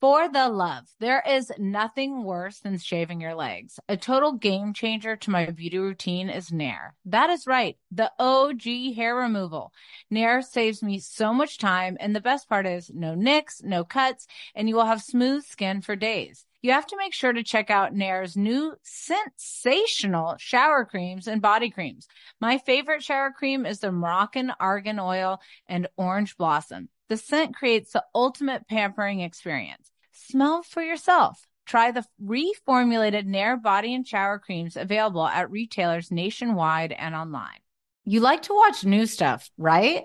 For the love, there is nothing worse than shaving your legs. A total game changer to my beauty routine is Nair. That is right, the OG hair removal. Nair saves me so much time, and the best part is no nicks, no cuts, and you will have smooth skin for days. You have to make sure to check out Nair's new sensational shower creams and body creams. My favorite shower cream is the Moroccan Argan Oil and Orange Blossom. The scent creates the ultimate pampering experience. Smell for yourself. Try the reformulated Nair body and shower creams available at retailers nationwide and online. You like to watch new stuff, right?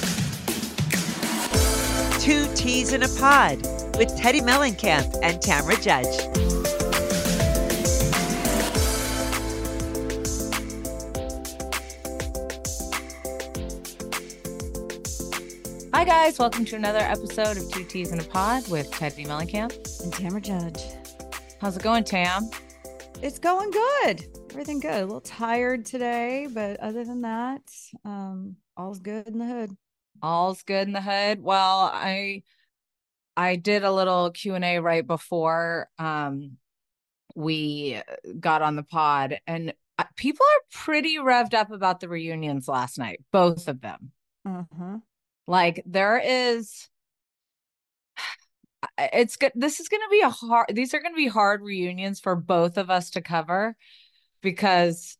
Two Ts in a Pod with Teddi Mellencamp and Tamra Judge. Hi, guys. Welcome to another episode of Two Ts in a Pod with Teddi Mellencamp. And Tamra Judge. How's it going, Tam? It's going good. Everything good. A little tired today, but other than that, um, all's good in the hood. All's good in the hood. Well, I I did a little Q&A right before um we got on the pod and people are pretty revved up about the reunions last night, both of them. Mm-hmm. Like there is it's good this is going to be a hard these are going to be hard reunions for both of us to cover because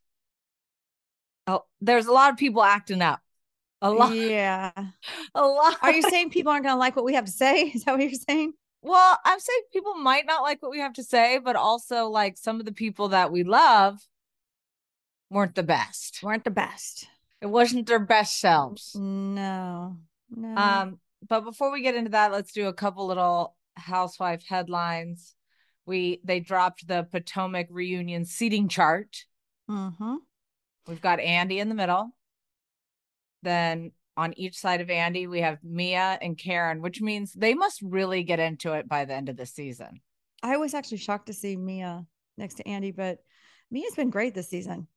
oh, there's a lot of people acting up a lot Yeah. a lot Are you saying people aren't going to like what we have to say? Is that what you're saying? well i'm saying people might not like what we have to say but also like some of the people that we love weren't the best Weren't the best. it wasn't their best selves No. No. Um, but before we get into that, let's do a couple little housewife headlines. We they dropped the Potomac reunion seating chart. mm-hmm. We've got Andy in the middle. Then on each side of Andy, we have Mia and Karen, which means they must really get into it by the end of the season. I was actually shocked to see Mia next to Andy, but Mia's been great this season.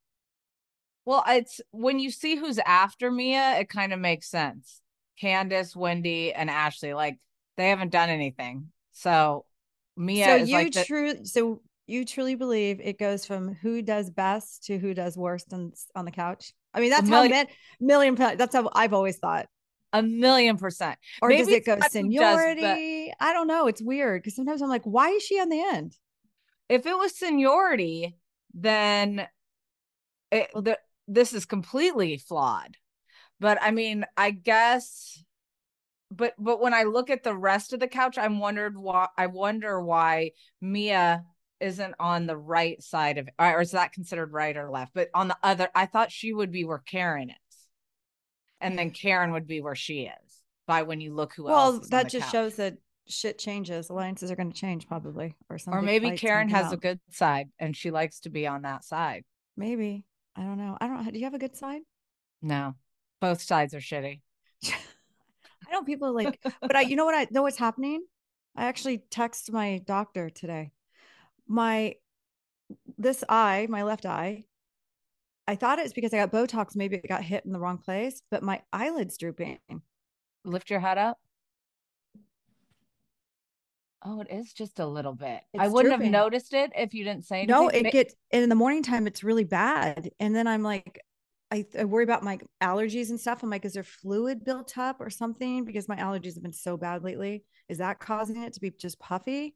Well, it's when you see who's after Mia, it kind of makes sense. Candace, Wendy, and Ashley, like they haven't done anything. So Mia so is you like the, true so you truly believe it goes from who does best to who does worst on, on the couch? I mean, that's how million- men, million that's how I've always thought. a million percent. Or Maybe does it go who does, seniority? I don't know. It's weird because sometimes I'm like, why is she on the end? if it was seniority, then it, the, this is completely flawed. But I mean, I guess, but but when I look at the rest of the couch, I'm wondered why. I wonder why Mia isn't on the right side of, or is that considered right or left? But on the other, I thought she would be where Karen is, and then Karen would be where she is. By when you look who else, well, that just couch. shows that shit changes. Alliances are going to change probably, or something Or maybe Karen has a good side and she likes to be on that side. Maybe I don't know. I don't. Do you have a good side? No, both sides are shitty. I know people are like, but I, you know what? I know what's happening. I actually text my doctor today. My this eye, my left eye. I thought it's because I got Botox. Maybe it got hit in the wrong place, but my eyelids drooping. Lift your head up. Oh, it is just a little bit. I wouldn't have noticed it if you didn't say anything. No, it gets in the morning time it's really bad. And then I'm like, I, I worry about my allergies and stuff. I'm like, is there fluid built up or something? Because my allergies have been so bad lately. Is that causing it to be just puffy?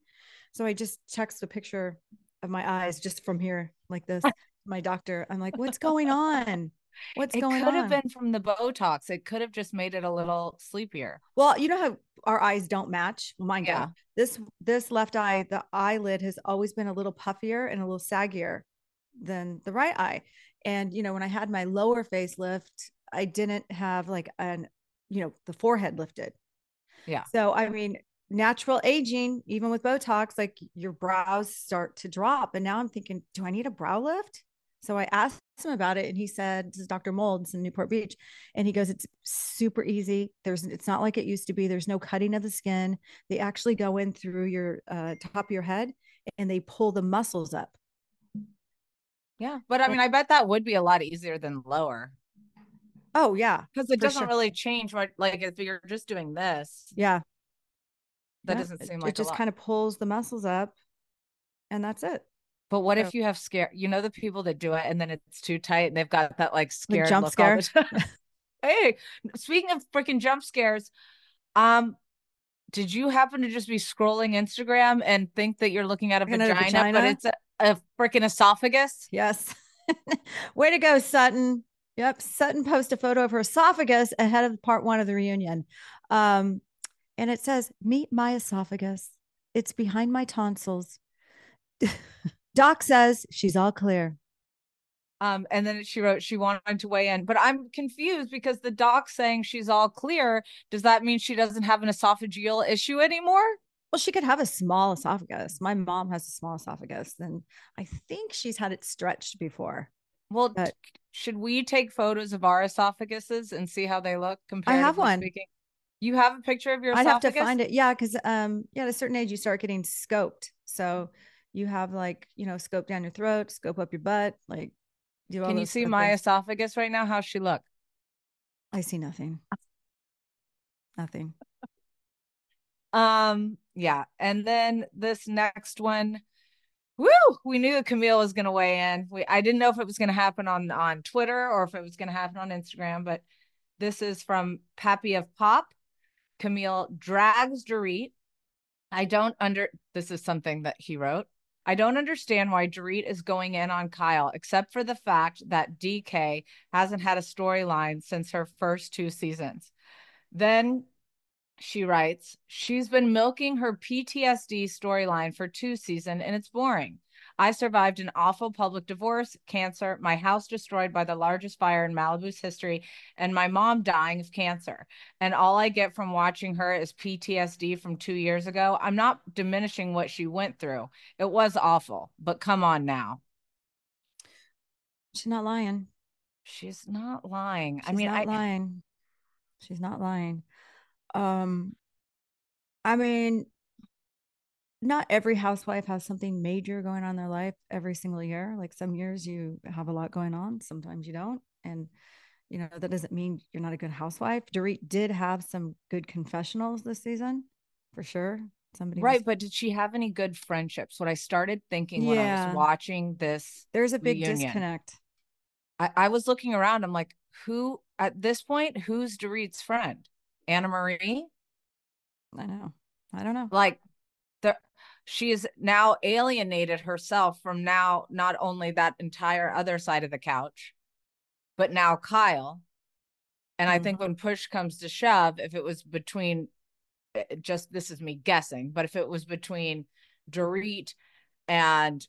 So I just text a picture of my eyes just from here, like this. my doctor. I'm like, what's going on? What's it going on? It could have been from the Botox. It could have just made it a little sleepier. Well, you know how our eyes don't match. Well, mine Yeah. don't. This this left eye, the eyelid has always been a little puffier and a little saggier than the right eye. And you know, when I had my lower facelift, I didn't have like an, you know, the forehead lifted. Yeah. So I mean, natural aging, even with Botox, like your brows start to drop. And now I'm thinking, do I need a brow lift? So I asked him about it, and he said, "This is Dr. Molds in Newport Beach," and he goes, "It's super easy. There's, it's not like it used to be. There's no cutting of the skin. They actually go in through your uh, top of your head, and they pull the muscles up. Yeah. But I mean, I bet that would be a lot easier than lower Oh yeah, because it doesn't sure. really change what, like, if you're just doing this, yeah. That Yeah, doesn't it- seem it just a lot. kind of pulls the muscles up, and that's it. But what So- if you have scare? You know the people that do it and then it's too tight and they've got that like scared jump the scare? time. hey, speaking of freaking jump scares, um, did you happen to just be scrolling Instagram and think that you're looking at a at a vagina, but it's a, a freaking esophagus? Yes. Way to go, Sutton. Yep. Sutton posted a photo of her esophagus ahead of part one of the reunion. Um, and it says, Meet my esophagus. It's behind my tonsils. Doc says she's all clear. Um, and then she wrote she wanted to weigh in, but I'm confused because the doc saying she's all clear. Does that mean she doesn't have an esophageal issue anymore? Well, she could have a small esophagus. My mom has a small esophagus, and I think she's had it stretched before. Well, But- should we take photos of our esophaguses and see how they look? Comparatively one. Speaking? You have a picture of your I'd have to find it. Yeah, because um, yeah, at a certain age you start getting scoped. So you have like, you know, scope down your throat, scope up your butt, like do all Can you see my things. esophagus right now? How's she look? I see nothing. Nothing. Um, yeah. And then this next one, woo, we knew that Camille was gonna weigh in. We I didn't know if it was gonna happen on on Twitter or if it was gonna happen on Instagram, but this is from Pappy of Pop. Camille drags Dorit. I don't under this is something that he wrote. I don't understand why Dorit is going in on Kyle, except for the fact that DK hasn't had a storyline since her first two seasons. Then she writes, she's been milking her PTSD storyline for two seasons and it's boring. I survived an awful public divorce, cancer, my house destroyed by the largest fire in Malibu's history, and my mom dying of cancer. And all I get from watching her is PTSD from two years ago. I'm not diminishing what she went through. It was awful, but come on now. She's not lying. She's not lying. She's I mean, not I, lying. She's not lying. Um, I mean, not every housewife has something major going on in their life every single year. Like some years you have a lot going on, sometimes you don't. And you know, that doesn't mean you're not a good housewife. Dorit did have some good confessionals this season, for sure. Somebody right. was- But did she have any good friendships? What I started thinking when I was watching this there's a big reunion. disconnect. I, I was looking around. I'm like, who at this point, who's Dorit's friend? Anna Marie? I know. I don't know. Like, she is now alienated herself from now not only that entire other side of the couch, but now Kyle. And I think when push comes to shove, if it was between eh, just this is me guessing, but if it was between Dorit and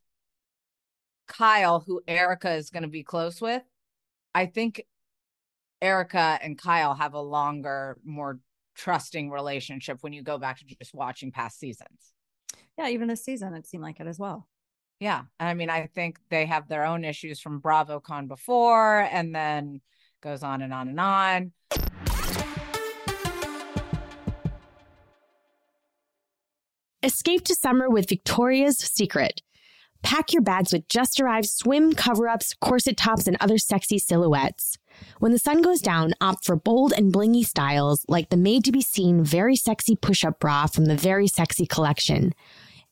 Kyle, who Erika is going to be close with, I think Erika and Kyle have a longer, more trusting relationship when you go back to just watching past seasons. Yeah, even this season it seemed like it as well. Yeah. I mean, I think they have their own issues from BravoCon before and then goes on and on and on. Escape to summer with Victoria's Secret. Pack your bags with just arrived swim cover ups, corset tops, and other sexy silhouettes. When the sun goes down, opt for bold and blingy styles like the made to be seen very sexy push up bra from the Very Sexy collection.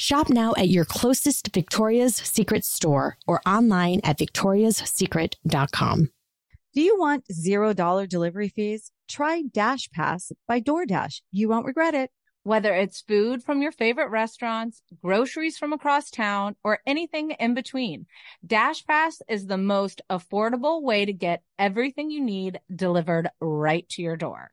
Shop now at your closest Victoria's Secret store or online at victoriassecret.com. Do you want zero dollar delivery fees? Try Dash Pass by DoorDash. You won't regret it. Whether it's food from your favorite restaurants, groceries from across town, or anything in between, DashPass is the most affordable way to get everything you need delivered right to your door.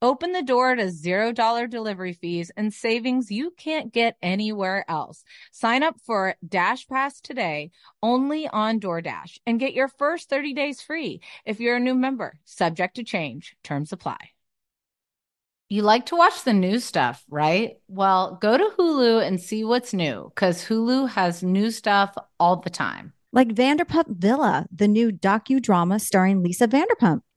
Open the door to $0 delivery fees and savings you can't get anywhere else. Sign up for Dash Pass today only on DoorDash and get your first 30 days free if you're a new member. Subject to change. Terms apply. You like to watch the new stuff, right? Well, go to Hulu and see what's new because Hulu has new stuff all the time. Like Vanderpump Villa, the new docudrama starring Lisa Vanderpump.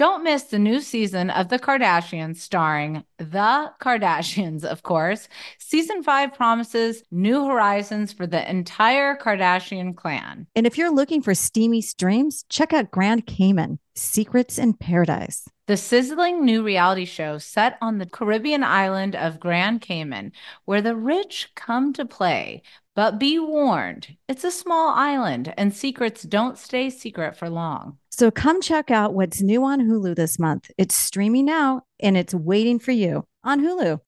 Don't miss the new season of The Kardashians, starring The Kardashians, of course. Season five promises new horizons for the entire Kardashian clan. And if you're looking for steamy streams, check out Grand Cayman Secrets in Paradise. The sizzling new reality show set on the Caribbean island of Grand Cayman, where the rich come to play. But be warned, it's a small island and secrets don't stay secret for long. So come check out what's new on Hulu this month. It's streaming now and it's waiting for you on Hulu.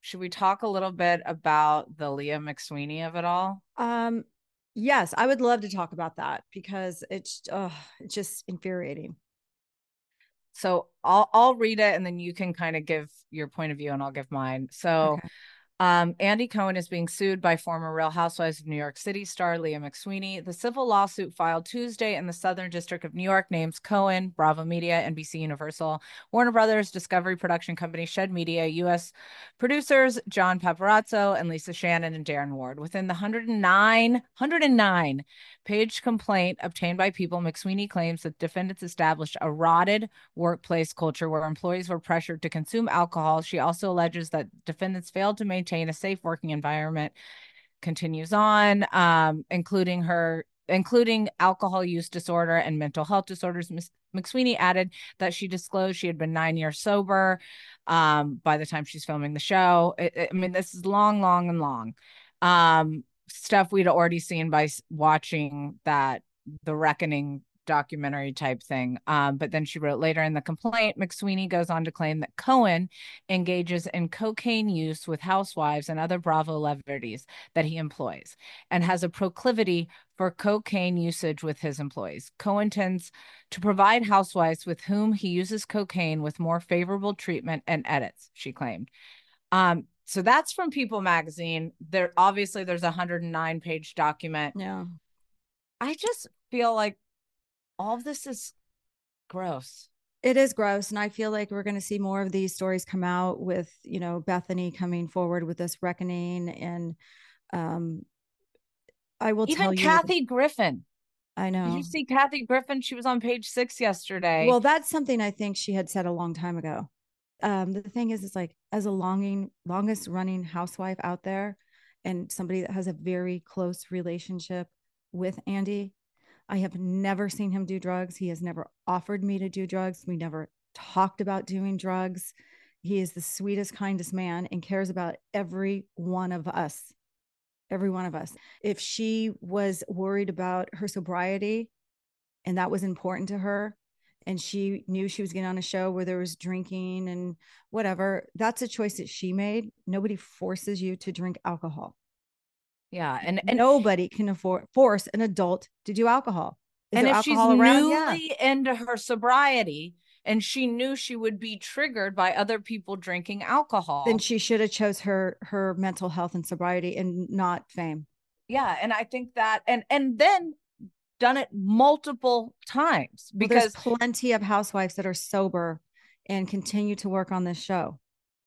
Should we talk a little bit about the Leah McSweeney of it all? Um, yes, I would love to talk about that because it's uh, it's just infuriating. So I'll I'll read it and then you can kind of give your point of view and I'll give mine. So Okay. Um, Andy Cohen is being sued by former Real Housewives of New York City star Leah McSweeney. The civil lawsuit filed Tuesday in the Southern District of New York names Cohen, Bravo Media, NBC Universal, Warner Brothers, Discovery Production Company, Shed Media, U.S. producers John Paparazzo and Lisa Shannon and Darren Ward. Within the 109, 109 page complaint obtained by People, McSweeney claims that defendants established a rotted workplace culture where employees were pressured to consume alcohol. She also alleges that defendants failed to maintain a safe working environment. Continues on, um, including her including alcohol use disorder and mental health disorders. Ms. McSweeney added that she disclosed she had been nine years sober um, by the time she's filming the show. It- it- I mean, this is long, long, and long. Um, stuff we'd already seen by watching that The Reckoning documentary type thing. Um, but then she wrote later in the complaint, McSweeney goes on to claim that Cohen engages in cocaine use with housewives and other Bravo celebrities that he employs and has a proclivity for cocaine usage with his employees. Cohen tends to provide housewives with whom he uses cocaine with more favorable treatment and edits, she claimed. Um, so that's from People magazine. There obviously there's a 109 page document. Yeah. I just feel like all of this is gross. It is gross. And I feel like we're going to see more of these stories come out with, you know, Bethany coming forward with this reckoning. And um, I will tell Even you. Kathy Griffin. I know. Did you see Kathy Griffin? She was on page six yesterday. Well, that's something I think she had said a long time ago. Um, the thing is, it's like as a longing, longest running housewife out there, and somebody that has a very close relationship with Andy, I have never seen him do drugs. He has never offered me to do drugs. We never talked about doing drugs. He is the sweetest, kindest man and cares about every one of us. Every one of us. If she was worried about her sobriety and that was important to her, and she knew she was getting on a show where there was drinking and whatever, that's a choice that she made. Nobody forces you to drink alcohol. Yeah, and And nobody can afford force an adult to do alcohol. Is and if she's around? newly Yeah. into her sobriety and she knew she would be triggered by other people drinking alcohol Then she should have chose her her mental health and sobriety and not fame. yeah and i think that and and then done it multiple times Well, because there's plenty of housewives that are sober and continue to work on this show,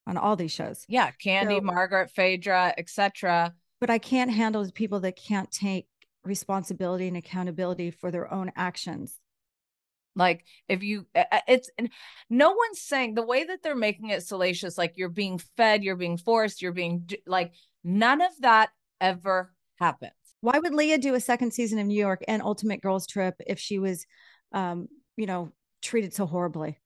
on all these shows. yeah Kandi So- margaret phaedra etc But I can't handle the people that can't take responsibility and accountability for their own actions. like if you it's no one's saying the way that they're making it salacious like you're being fed you're being forced you're being like none of that ever happens Why would Leah do a second season of New York and Ultimate Girls Trip if she was, um, you know, treated so horribly?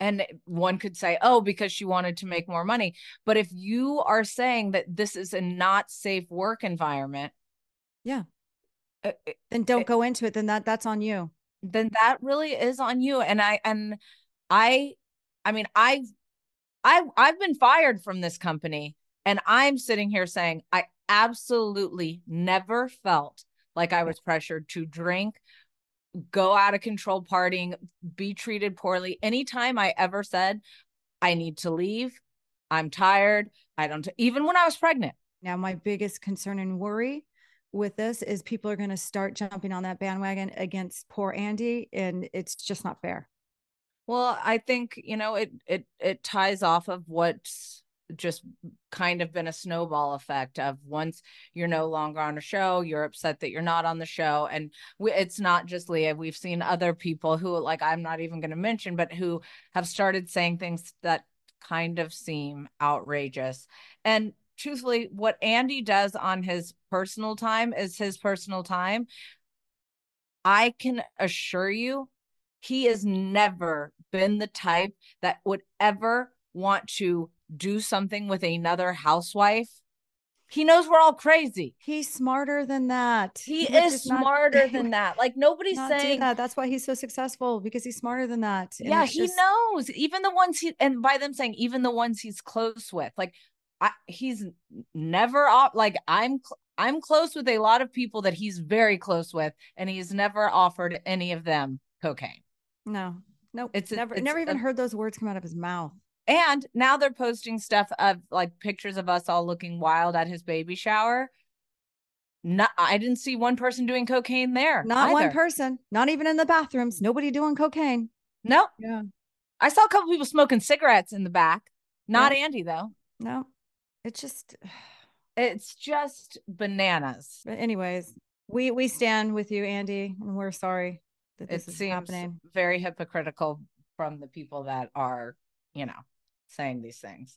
And one could say, oh, because she wanted to make more money. But if you are saying that this is a not safe work environment, Yeah. uh, Then don't It- go into it. Then that that's on you. then that really is on you. And I and I, I mean, I've I I've been fired from this company, and I'm sitting here saying I absolutely never felt like I was pressured to drink, go out of control partying, be treated poorly. Anytime I ever said I need to leave, I'm tired. I don't even when I was pregnant. Now, my biggest concern and worry with this is people are going to start jumping on that bandwagon against poor Andy, and it's just not fair. Well, I think, you know, it it it ties off of what's just kind of been a snowball effect of once you're no longer on a show, you're upset that you're not on the show and we, it's not just Leah. We've seen other people who like I'm not even going to mention but who have started saying things that kind of seem outrageous. And truthfully, what Andy does on his personal time is his personal time. I can assure you he has never been the type that would ever want to do something with another housewife. He knows we're all crazy. He's smarter than that. He would is just not- smarter than that. Like nobody's saying that. That's why he's so successful because he's smarter than that. And yeah, he just- knows. Even the ones he and by them saying even the ones he's close with. Like I he's never off like I'm cl- I'm close with a lot of people that he's very close with and he's never offered any of them cocaine. No, no, It's a- never, it's never even a- heard those words come out of his mouth. And now they're posting stuff of like pictures of us all looking wild at his baby shower. Not, I didn't see one person doing cocaine there. Not one person, not even in the bathrooms. Nobody doing cocaine. No, Yeah, I saw a couple people smoking cigarettes in the back. Not Andy though. no, it's just. It's just bananas. But anyways, we we stand with you, Andy, and we're sorry that this is seems happening. very hypocritical from the people that are, you know, saying these things.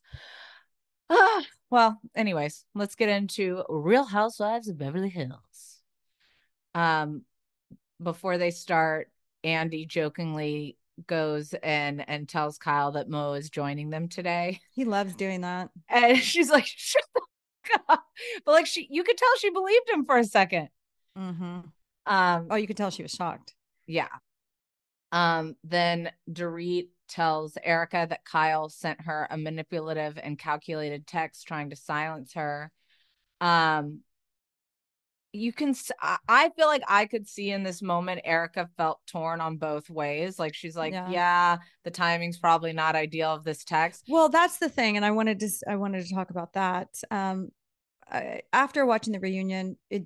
Ah, well, anyways, let's get into Real Housewives of Beverly Hills. Um, before they start, Andy jokingly goes and and tells Kyle that Mo is joining them today, He loves doing that. and she's like, "Shut the fuck up!" But like she, you could tell she believed him for a second. hmm Um, Oh, you could tell she was shocked. Yeah. Um, then Dorit tells Erika that Kyle sent her a manipulative and calculated text trying to silence her. Um, you can, I feel like I could see in this moment Erika felt torn on both ways. Like she's like, Yeah. yeah, the timing's probably not ideal of this text. Well, that's the thing, and I wanted to I wanted to talk about that. Um, I, after watching the reunion, it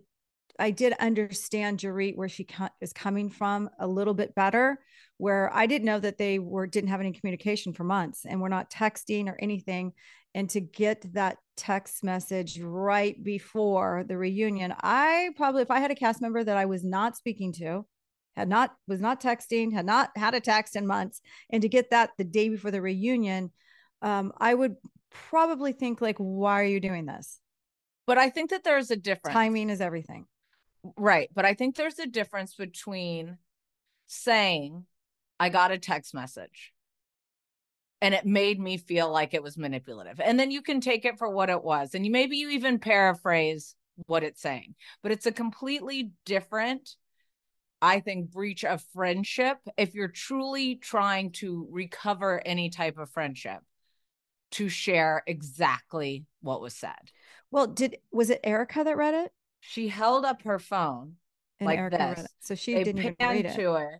I did understand Dorit where she co- is coming from a little bit better. Where I didn't know that they were didn't have any communication for months and we're not texting or anything. And to get that text message right before the reunion, I probably, if I had a cast member that I was not speaking to, had not was not texting, had not had a text in months, and to get that the day before the reunion, um, I would probably think like, why are you doing this? But I think that there's a difference. Timing is everything. Right. But I think there's a difference between saying, I got a text message and it made me feel like it was manipulative. And then you can take it for what it was. And you, maybe you even paraphrase what it's saying, but it's a completely different, I think, breach of friendship if you're truly trying to recover any type of friendship to share exactly what was said. Well, did was it Erika that read it? She held up her phone And like Erika this. read it. So she didn't read it. to it.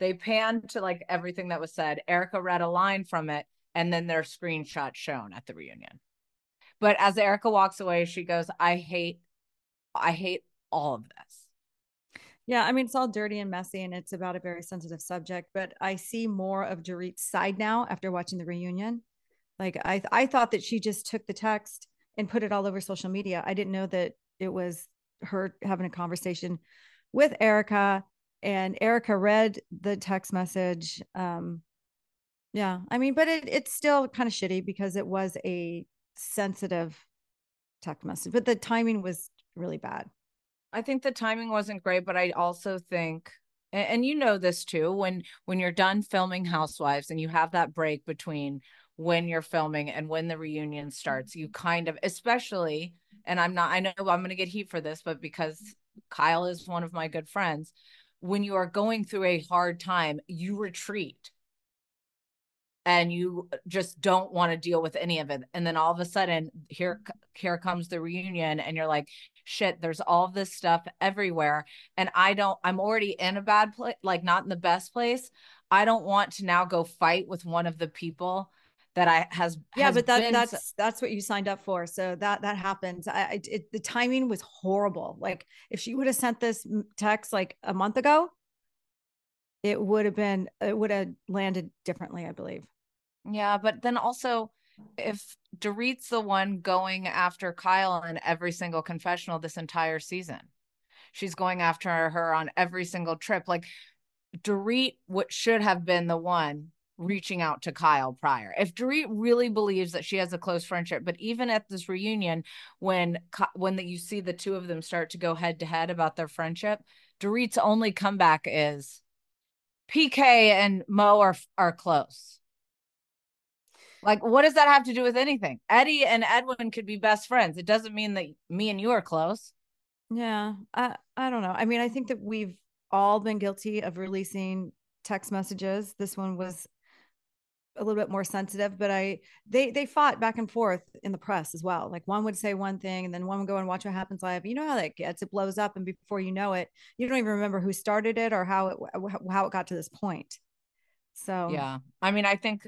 They panned to like everything that was said. Erika read a line from it, and then their screenshot shown at the reunion. But as Erika walks away, she goes, "I hate, I hate all of this." Yeah, I mean it's all dirty and messy, and it's about a very sensitive subject. But I see more of Dorit's side now after watching the reunion. Like I, I thought that she just took the text and put it all over social media. I didn't know that it was her having a conversation with Erika, and Erika read the text message. Um, yeah, I mean, but it, it's still kind of shitty because it was a sensitive text message, but the timing was really bad. I think the timing wasn't great, but I also think and, and you know this too when when you're done filming Housewives and you have that break between when you're filming and when the reunion starts, you kind of especially and I'm not I know I'm going to get heat for this, but because Kyle is one of my good friends, when you are going through a hard time, you retreat. And you uh, just don't want to deal with any of it. And then all of a sudden here mm-hmm. here comes the reunion and you're like shit there's all this stuff everywhere and i don't i'm already in a bad place like not in the best place. I don't want to now go fight with one of the people that i has yeah but that that's that's what you signed up for so that that happens. i I- it, the timing was horrible like if she would have sent this text like a month ago it would have been it would have landed differently i believe yeah but then also if Dorit's the one going after Kyle in every single confessional this entire season. She's going after her on every single trip. Like Dorit what should have been the one reaching out to Kyle prior. If Dorit really believes that she has a close friendship, but even at this reunion, when when the, you see the two of them start to go head to head about their friendship, Dorit's only comeback is PK and Mo are are close. Like, what does that have to do with anything? Eddie and Edwin could be best friends. It doesn't mean that me and you are close. yeah i i don't know i mean i think that we've all been guilty of releasing text messages this one was a little bit more sensitive but i they they fought back and forth in the press as well like one would say one thing and then one would go and watch what happens live you know how that gets it blows up and before you know it you don't even remember who started it or how it how it got to this point so Yeah. I mean, I think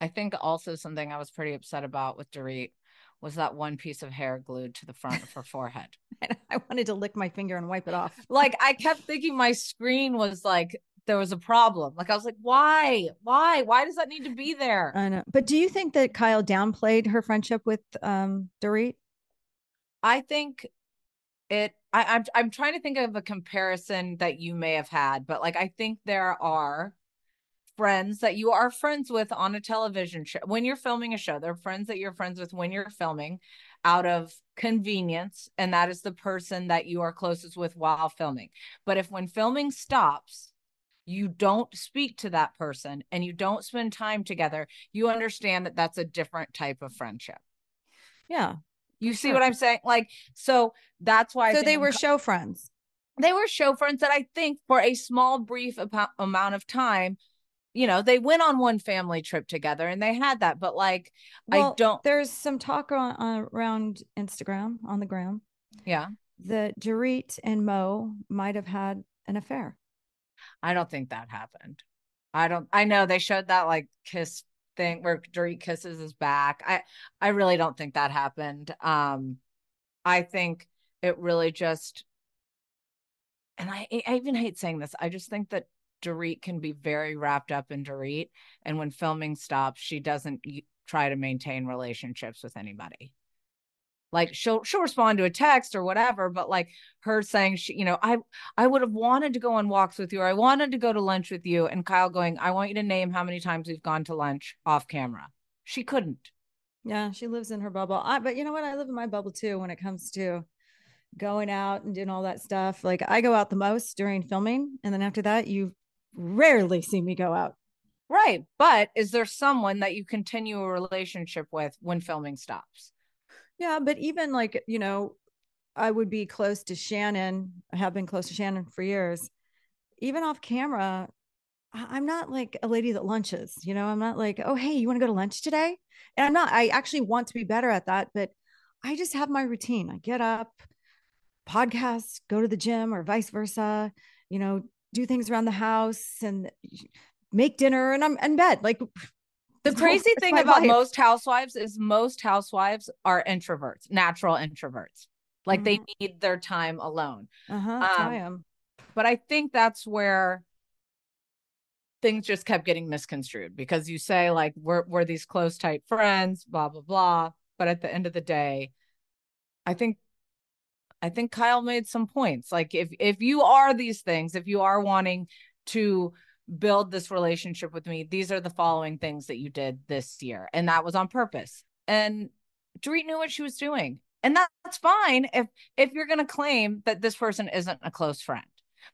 I think also something I was pretty upset about with Dorit was that one piece of hair glued to the front of her forehead. i wanted to lick my finger and wipe it off Like I kept thinking my screen was like there was a problem. Like I was like, why? Why? Why does that need to be there? i know but do you think that kyle downplayed her friendship with um dorit I think it I, I'm I'm trying to think of a comparison that you may have had, but like I think there are friends that you are friends with on a television show when you're filming a show. They're friends that you're friends with when you're filming out of convenience, and that is the person that you are closest with while filming. But if when filming stops, you don't speak to that person and you don't spend time together, you understand that that's a different type of friendship. yeah You see sure. what I'm saying? Like, so that's why. So they were show friends they were show friends that I think for a small, brief amo- amount of time, you know, they went on one family trip together and they had that. But like, I don't. There's some talk on, on around Instagram on the gram Yeah, that Dorit and Mo might have had an affair. I don't think that happened. I don't. I know they showed that like kiss thing where Dorit kisses his back. I I really don't think that happened. Um, I think it really just and I I even hate saying this. I just think that Dorit can be very wrapped up in Dorit and when filming stops, she doesn't try to maintain relationships with anybody like she'll she'll respond to a text or whatever but like her saying she you know i i would have wanted to go on walks with you or i wanted to go to lunch with you and kyle going i want you to name how many times we've gone to lunch off camera. She couldn't. Yeah she lives in her bubble. I, but you know what? I live in my bubble too when it comes to going out and doing all that stuff. Like i go out the most during filming and then after that you rarely see me go out. Right but is there someone that you continue a relationship with when filming stops yeah, but even like, you know, I would be close to Shannon. I have been close to Shannon for years. Even off camera, I'm not like a lady that lunches, you know, I'm not like, oh, hey, you want to go to lunch today? And I'm not, I actually want to be better at that, but I just have my routine. I get up, podcast, go to the gym or vice versa, you know, do things around the house and make dinner and I'm in bed. Like the crazy thing about life. most housewives is most housewives are introverts, natural introverts. Like mm-hmm. they need their time alone. Uh-huh, um, I am. But I think that's where things just kept getting misconstrued because you say like we're we're these close tight friends, blah blah blah. But at the end of the day, I think I think Kyle made some points. Like if if you are these things, if you are wanting to build this relationship with me. These are the following things that you did this year. And that was on purpose. And Dorit knew what she was doing. And that's fine if if you're gonna claim that this person isn't a close friend.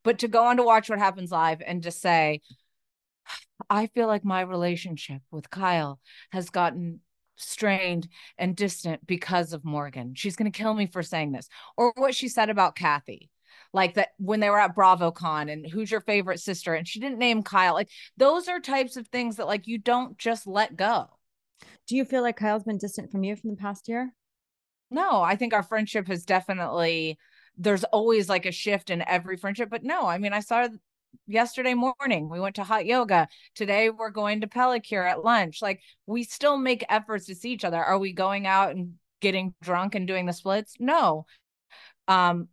But to go on to watch what happens live and to say, I feel like my relationship with Kyle has gotten strained and distant because of Morgan. She's going to kill me for saying this. Or what she said about Kathy like that when they were at BravoCon and who's your favorite sister and she didn't name Kyle. Like those are types of things that like you don't just let go. Do you feel like Kyle's been distant from you from the past year? No, I think our friendship has definitely there's always like a shift in every friendship, but no, I mean I saw yesterday morning we went to hot yoga today we're going to pellicure at lunch like we still make efforts to see each other are we going out and getting drunk and doing the splits no um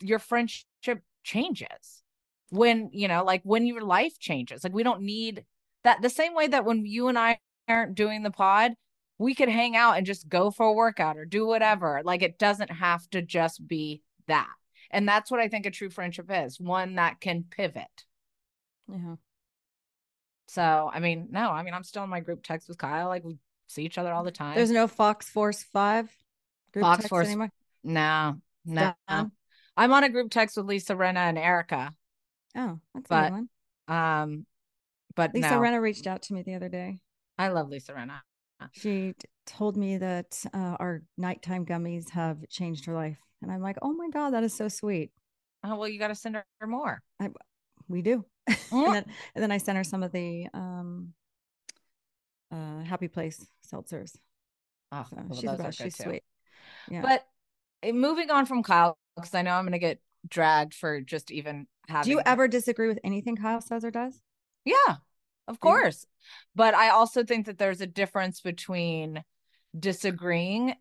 your friendship changes when you know like when your life changes like we don't need that the same way that when you and i aren't doing the pod we could hang out and just go for a workout or do whatever like it doesn't have to just be that and that's what i think a true friendship is one that can pivot. Yeah. So i mean no i mean i'm still in my group text with kyle like we see each other all the time. there's no fox force 5 fox force anymore? No no I'm on a group text with Lisa Rinna and Erika. Oh, that's but, a good one. Um, but Lisa no. Rinna reached out to me the other day. I love Lisa Rinna. She told me that uh, our nighttime gummies have changed her life, and I'm like, oh my god, that is so sweet. Oh well, you got to send her more. I, we do. And, then, and then I sent her some of the um, uh, Happy Place seltzers. Oh, so well, she's about, she's too. sweet. Yeah. But eh, moving on from Kyle, because I know I'm going to get dragged for just even having. Do you ever disagree with anything Kyle says or does? Yeah, of course. Yeah. But I also think that there's a difference between disagreeing.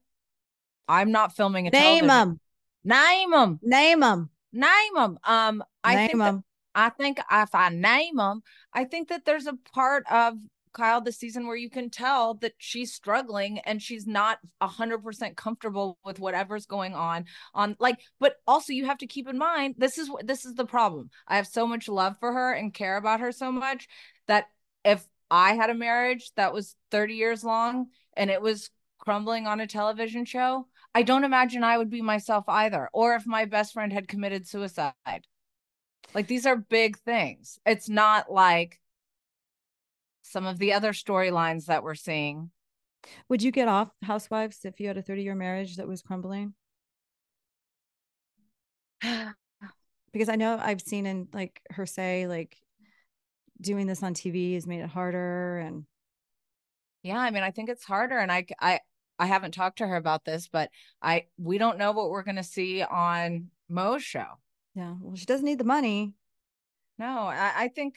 I'm not filming a name them. Name them. Name them. Name them. Um, I name think them. I think if I name them, I think that there's a part of Kyle this season where you can tell that she's struggling and she's not a hundred percent comfortable with whatever's going on on like but also you have to keep in mind this is this is the problem. I have so much love for her and care about her so much that if I had a marriage that was 30 years long and it was crumbling on a television show I don't imagine I would be myself either or if my best friend had committed suicide. Like these are big things. It's not like some of the other storylines that we're seeing. Would you get off Housewives if you had a 30 year marriage that was crumbling? because I know I've seen in like her say, like, doing this on TV has made it harder. And yeah, I mean, I think it's harder. And I, I, I haven't talked to her about this, but I, we don't know what we're going to see on Mo's show. Yeah. Well, she doesn't need the money. No, I, I think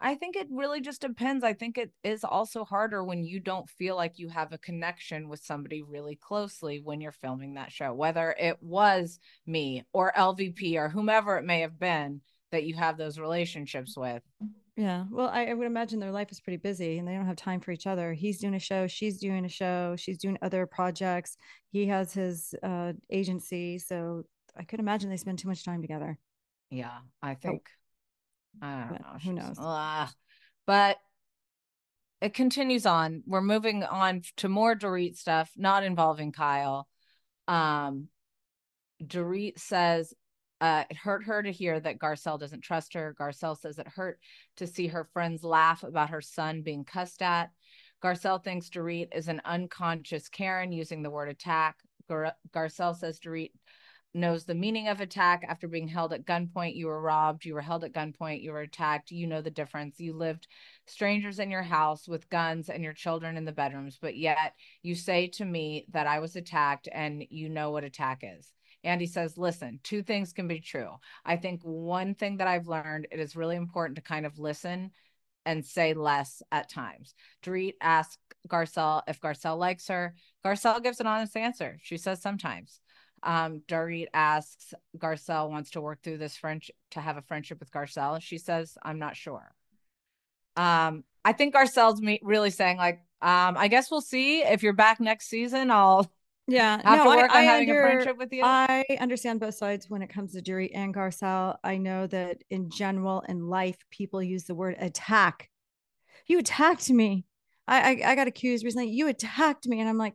I think it really just depends. I think it is also harder when you don't feel like you have a connection with somebody really closely when you're filming that show, whether it was me or LVP or whomever it may have been that you have those relationships with. Yeah. Well, I, I, would imagine their life is pretty busy and they don't have time for each other. He's doing a show, she's doing a show, she's doing other projects. He has his uh, agency. So I could imagine they spend too much time together. Yeah. I think. Oh I don't know. Who knows? But it continues on. We're moving on to more Dorit stuff, not involving Kyle. Um, Dorit says uh, it hurt her to hear that Garcelle doesn't trust her. Garcelle says it hurt to see her friends laugh about her son being cussed at. Garcelle thinks Dorit is an unconscious Karen using the word attack. Gar- Garcelle says Dorit knows the meaning of attack after being held at gunpoint. You were robbed, you were held at gunpoint, you were attacked. You know the difference. You lived strangers in your house with guns and your children in the bedrooms, but yet you say to me that I was attacked and you know what attack is. Andy says, listen, two things can be true. I think one thing that I've learned, it is really important to kind of listen and say less at times. Dorit asks Garcelle if Garcelle likes her. Garcelle gives an honest answer. She says sometimes. Um, Dorit asks Garcelle wants to work through this French to have a friendship with Garcelle. She says, I'm not sure. Um, I think Garcelle's me- really saying, like, um, I guess we'll see. If you're back next season, I'll yeah have no, to work I, on I having under, a friendship with you. I understand both sides when it comes to Dorit and Garcelle. I know that in general in life, people use the word attack. You attacked me. I, I, I got accused recently. You attacked me, and I'm like,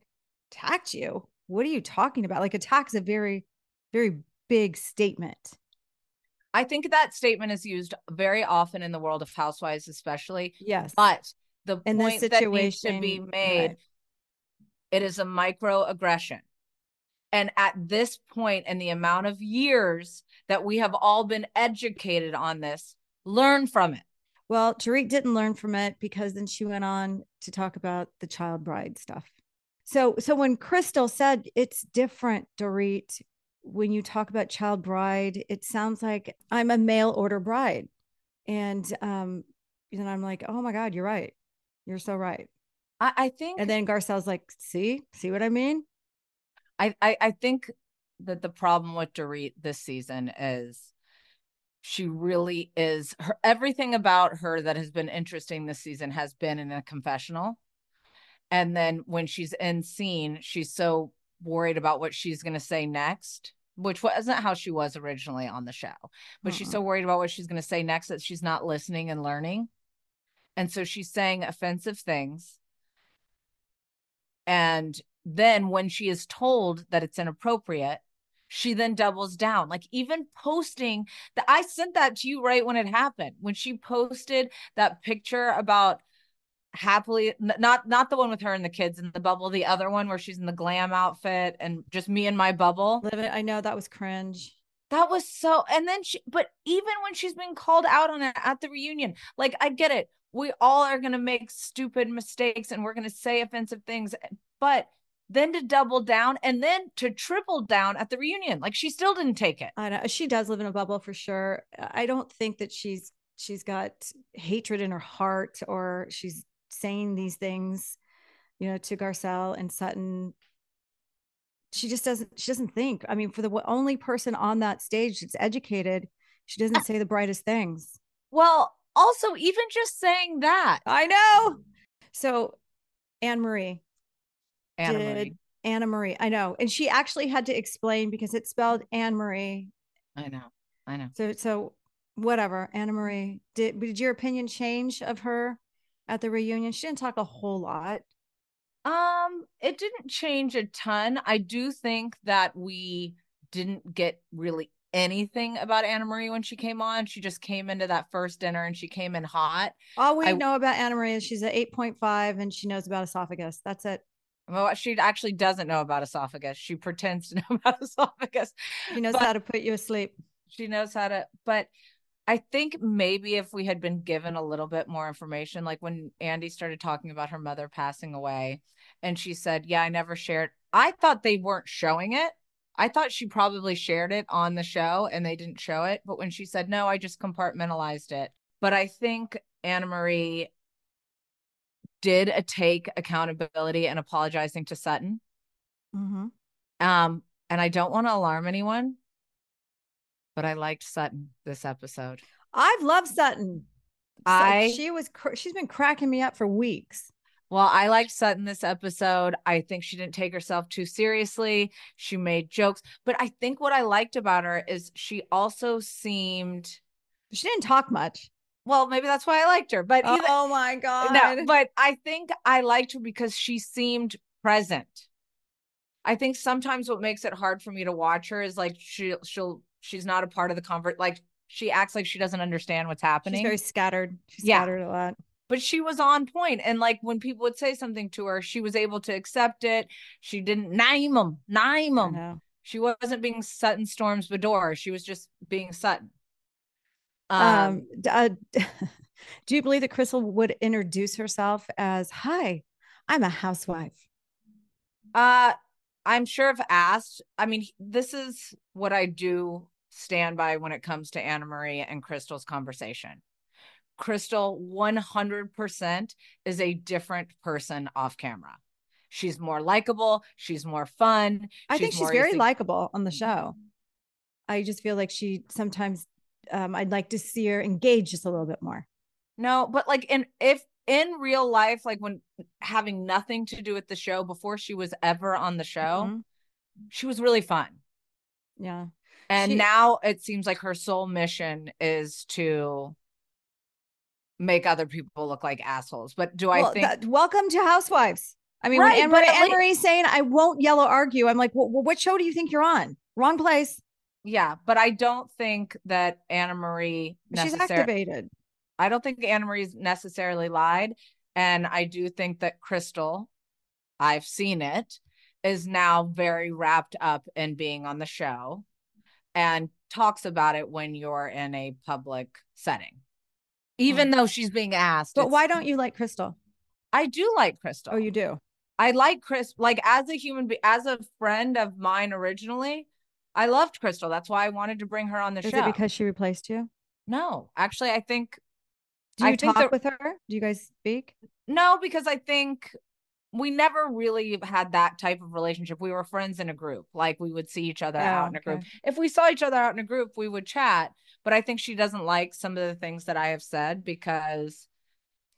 attacked you? What are you talking about? Like attack's a very, very big statement. I think that statement is used very often in the world of housewives, especially. Yes. But the in point that needs to be made, right. it is a microaggression. And at this point, in the amount of years that we have all been educated on this, learn from it. Well, Dorit didn't learn from it because then she went on to talk about the child bride stuff. So so when Crystal said it's different, Dorit, when you talk about child bride, it sounds like I'm a mail order bride. And um, and I'm like, oh my God, you're right. You're so right. I, I think and then Garcelle's like, see, see what I mean? I, I, I think that the problem with Dorit this season is she really is her everything about her that has been interesting this season has been in a confessional and then when she's in scene she's so worried about what she's going to say next which wasn't how she was originally on the show but she's so worried about what she's going to say next that she's not listening and learning. And so she's saying offensive things. And then when she is told that it's inappropriate she then doubles down. Like even posting that i sent that to you right when it happened when she posted that picture about happily not not the one with her and the kids in the bubble the other one where she's in the glam outfit and just me and my bubble. Live it i know that was cringe. That was so and then she but even when she's been called out on it at the reunion like i get it. We all are going to make stupid mistakes and we're going to say offensive things but then to double down and then to triple down at the reunion like she still didn't take it. I know she does live in a bubble for sure. I don't think that she's she's got hatred in her heart or she's saying these things, you know, to Garcelle and Sutton. She just doesn't, she doesn't think. I mean, for the only person on that stage that's educated, she doesn't ah. say the brightest things. Well, also, even just saying that. I know. So, Anne Marie. Anna Marie. Anna Marie. I know. And she actually had to explain because it's spelled Anne Marie. I know. I know. So, so whatever. Anna Marie. Did, did your opinion change of her at the reunion? She didn't talk a whole lot. Um, it didn't change a ton. I do think that we didn't get really anything about Anna Marie when she came on. She just came into that first dinner and she came in hot. All we I, know about Anna Marie is she's an 8.5 and she knows about esophagus. That's it. Well, she actually doesn't know about esophagus. She pretends to know about esophagus. She knows how to put you asleep. She knows how to, but I think maybe if we had been given a little bit more information, like when Andy started talking about her mother passing away, and she said, Yeah, I never shared. I thought they weren't showing it. I thought she probably shared it on the show and they didn't show it. But when she said, No, I just compartmentalized it. But I think Anna Marie did a take accountability and apologizing to Sutton. Mm-hmm. Um, and I don't want to alarm anyone, but I liked Sutton this episode. I've loved Sutton. So I- she was cr- she's been cracking me up for weeks. Well, I liked Sutton this episode. I think she didn't take herself too seriously. She made jokes, but I think what I liked about her is she also seemed She didn't talk much. well, maybe that's why I liked her. But oh, either, oh my god! no, but I think I liked her because she seemed present. I think sometimes what makes it hard for me to watch her is like she she'll she's not a part of the convert like she acts like she doesn't understand what's happening. she's very scattered. She's Yeah. scattered a lot. but she was on point and like when people would say something to her, she was able to accept it. She didn't name them, name them. She wasn't being Sutton Storms Bedore. She was just being Sutton. Um, Um, uh, do you believe that Crystal would introduce herself as "Hi, I'm a housewife"? Uh, I'm sure if asked, I mean, this is what I do stand by when it comes to Anna Marie and Crystal's conversation. Crystal 100% is a different person off camera. She's more likable. She's more fun. I think she's very easy- likable on the show. I just feel like she sometimes. Um, I'd like to see her engage just a little bit more. No, but like in if in real life, like when having nothing to do with the show before she was ever on the show, Mhm. she was really fun. Yeah. And She- now it seems like her sole mission is to make other people look like assholes. But do I Well, think that- welcome to Housewives. I mean, Right, when but Anne-Marie, Anne-Marie's saying, I won't yellow argue, I'm like, well, what show do you think you're on? Wrong place. yeah, but I don't think that Anna Marie She's activated. I don't think Anna Marie's necessarily lied. And I do think that Crystal, I've seen it, is now very wrapped up in being on the show and talks about it when you're in a public setting. Hmm. Even though she's being asked. But why don't you like Crystal? I do like Crystal. Oh, you do. I like Chris like as a human be- as a friend of mine originally. I loved Crystal. That's why I wanted to bring her on the Is show. Is it because she replaced you? no, actually, I think Do you I talk that- with her? Do you guys speak? No, because I think we never really had that type of relationship. We were friends in a group. Like we would see each other out Oh, in a group. okay. If we saw each other out in a group, we would chat. But I think she doesn't like some of the things that I have said because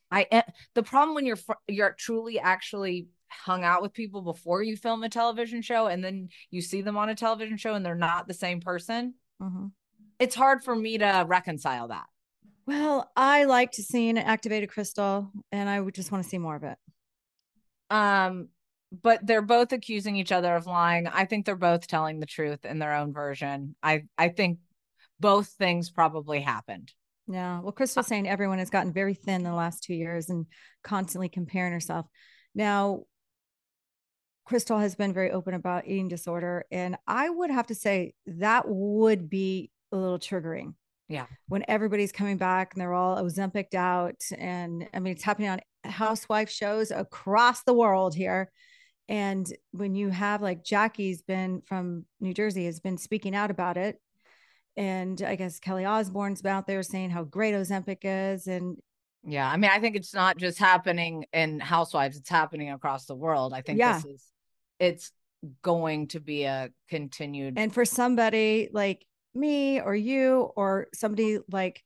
I eh, the problem when you're you're truly actually hung out with people before you film a television show and then you see them on a television show and they're not the same person. Mhm. It's hard for me to reconcile that. Well, I like to see an activated crystal, and I would just want to see more of it. Um, but they're both accusing each other of lying. I think they're both telling the truth in their own version. I I think both things probably happened. Yeah. Well, Crystal's saying everyone has gotten very thin in the last two years and constantly comparing herself. Now, Crystal has been very open about eating disorder. And I would have to say that would be a little triggering. Yeah. When everybody's coming back and they're all Ozempic'd out. And I mean, it's happening on housewife shows across the world here. And when you have like Jackie's been from New Jersey has been speaking out about it. And I guess Kelly Osbourne's been out there saying how great Ozempic is. And Yeah, I mean, I think it's not just happening in Housewives; it's happening across the world. I think Yeah. this is it's going to be a continued. and for somebody like me or you or somebody like,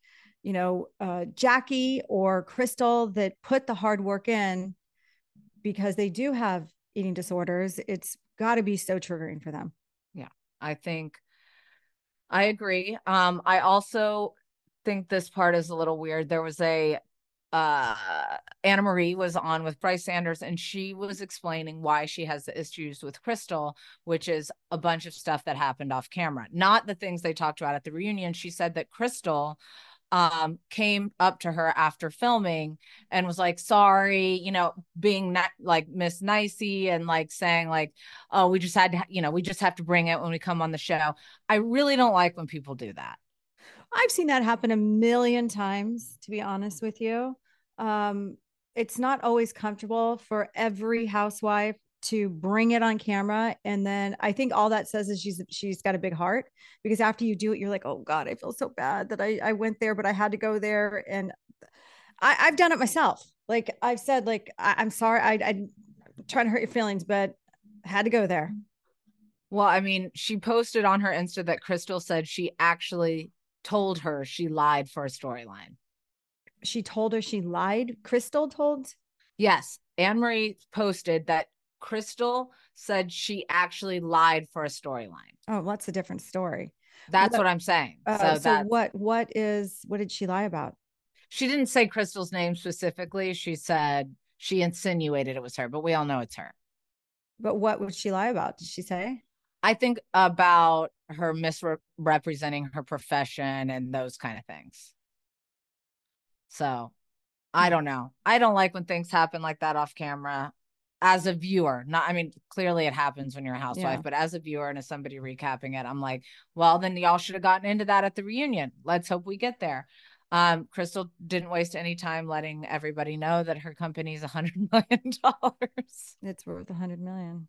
you know, uh, Jackie or Crystal that put the hard work in because they do have eating disorders, it's got to be so triggering for them. Yeah, I think I agree. Um, I also think this part is a little weird. There was a uh Anna Marie was on with Bryce Sanders and she was explaining why she has the issues with Crystal, which is a bunch of stuff that happened off camera, not the things they talked about at the reunion. She said that Crystal um came up to her after filming and was like sorry you know being not like miss nicey and like saying like oh we just had to you know we just have to bring it when we come on the show i really don't like when people do that I've seen that happen a million times, to be honest with you. Um, it's not always comfortable for every housewife to bring it on camera. And then I think all that says is she's she's got a big heart because after you do it, you're like, oh God, I feel so bad that I, I went there, but I had to go there. And I, I've done it myself. Like I've said, like I, I'm sorry, I, I trying to hurt your feelings, but had to go there. Well, I mean, she posted on her Insta that Crystal said she actually told her she lied for a storyline. She told her she lied. Crystal told. Yes, Anne Marie posted that Crystal said she actually lied for a storyline. Oh, well, that's a different story. That's What- what, I'm saying. Uh, so so what? What is? What did she lie about? she didn't say Crystal's name specifically. She said she insinuated it was her, but we all know it's her. But what would she lie about? Did she say? I think about her misrepresenting her profession and those kind of things. So I don't know. I don't like when things happen like that off camera as a viewer. Not, I mean, clearly it happens when you're a housewife, Yeah. but as a viewer and as somebody recapping it, I'm like, well, then y'all should have gotten into that at the reunion. Let's hope we get there. Um, Crystal didn't waste any time letting everybody know that her company's a hundred million dollars. It's worth a hundred million.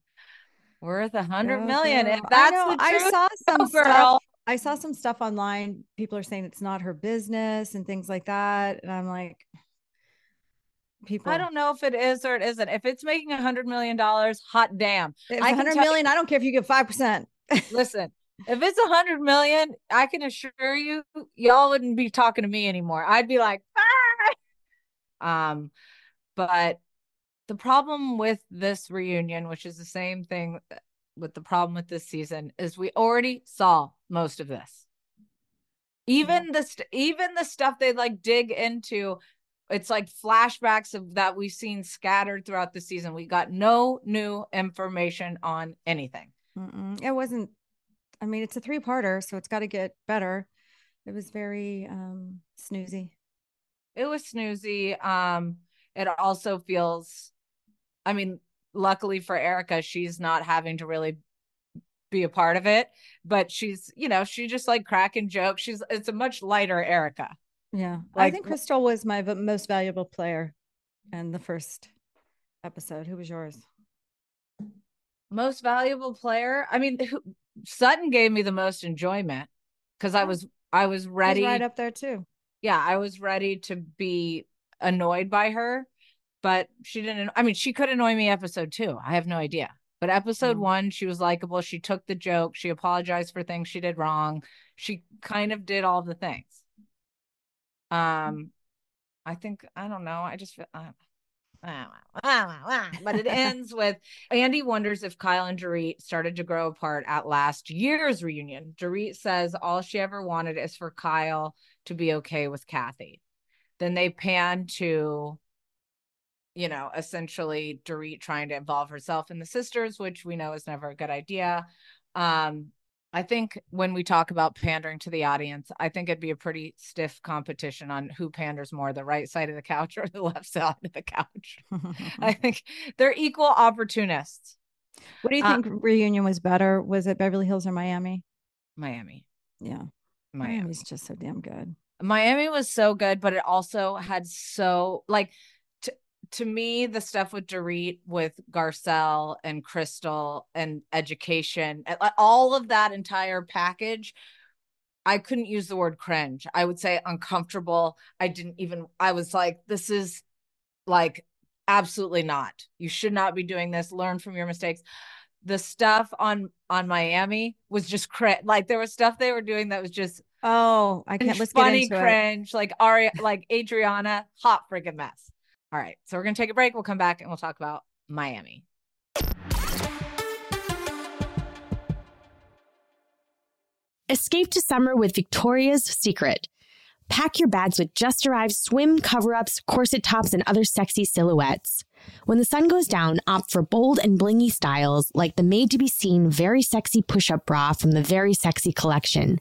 Worth a hundred Go. If that's I know, the I saw some go, stuff. girl. I saw some stuff online. People are saying it's not her business and things like that. And I'm like, people. I don't know if it is or it isn't. If it's making a hundred million dollars, hot damn. If I hundred tell you- I don't care if you get five percent. Listen, if it's a hundred million, I can assure you, y'all wouldn't be talking to me anymore. I'd be like, ah! um, but the problem with this reunion, which is the same thing with the problem with this season, is we already saw most of this. Even the st- even the stuff they like dig into, it's like flashbacks of that we've seen scattered throughout the season. We got no new information on anything. Mm-mm. It wasn't. I mean, it's a three-parter, so it's got to get better. It was very um snoozy. it was snoozy. Um, it also feels, I mean, luckily for Erika, she's not having to really be a part of it, but she's, you know, she just like cracking jokes. She's, it's a much lighter Erika. Yeah, I think Crystal was my v- most valuable player in the first episode. Who was yours? Most valuable player. I mean, who, Sutton gave me the most enjoyment because I was, I was He's ready. right up there too. yeah, I was ready to be annoyed by her, but she didn't. I mean, she could annoy me episode two. I have no idea. But episode Mm. one, she was likable. She took the joke. She apologized for things she did wrong. She kind of did all the things. Um, I think I don't know. I just feel. Uh, but it ends with Andy wonders if Kyle and Dorit started to grow apart at last year's reunion. Dorit says all she ever wanted is for Kyle to be okay with Kathy. Then they pan to, you know, essentially Dorit trying to involve herself in the sisters, which we know is never a good idea. Um, I think when we talk about pandering to the audience, I think it'd be a pretty stiff competition on who panders more, the right side of the couch or the left side of the couch. I think they're equal opportunists. what do you Uh, think reunion was better? Was it Beverly Hills or Miami? Miami. Yeah, Miami. Miami's just so damn good. Miami was so good, but it also had so like to to me the stuff with Dorit, with Garcelle and Crystal and education, all of that entire package. I couldn't use the word cringe. I would say uncomfortable. I didn't even. I was like, this is like absolutely not. You should not be doing this. Learn from your mistakes. The stuff on on Miami was just cringe. Like there was stuff they were doing that was just Oh, I can't. cringe, Let's funny into it. cringe, like Aria, like Adriana, hot freaking mess. All right, so we're gonna take a break. We'll come back and we'll talk about Miami. Escape to summer with Victoria's Secret. Pack your bags with just arrived swim cover ups, corset tops, and other sexy silhouettes. When the sun goes down, opt for bold and blingy styles like the made to be seen very sexy push up bra from the Very Sexy collection.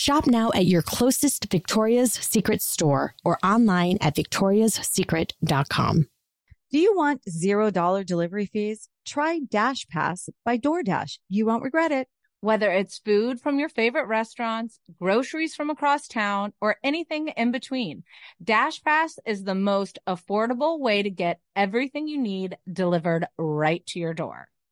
Shop now at your closest Victoria's Secret store or online at victoriassecret.com. Do you want $0 delivery fees? Try DashPass by DoorDash. You won't regret it. Whether it's food from your favorite restaurants, groceries from across town, or anything in between, DashPass is the most affordable way to get everything you need delivered right to your door.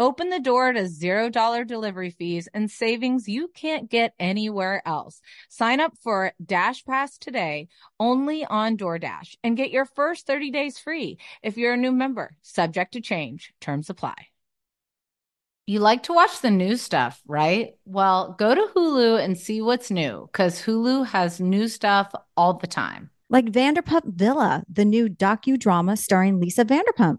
Open the door to $0 delivery fees and savings you can't get anywhere else. Sign up for DashPass today only on DoorDash and get your first 30 days free if you're a new member. Subject to change, terms apply. You like to watch the new stuff, right? Well, go to Hulu and see what's new because Hulu has new stuff all the time. Like Vanderpump Villa, the new docudrama starring Lisa Vanderpump.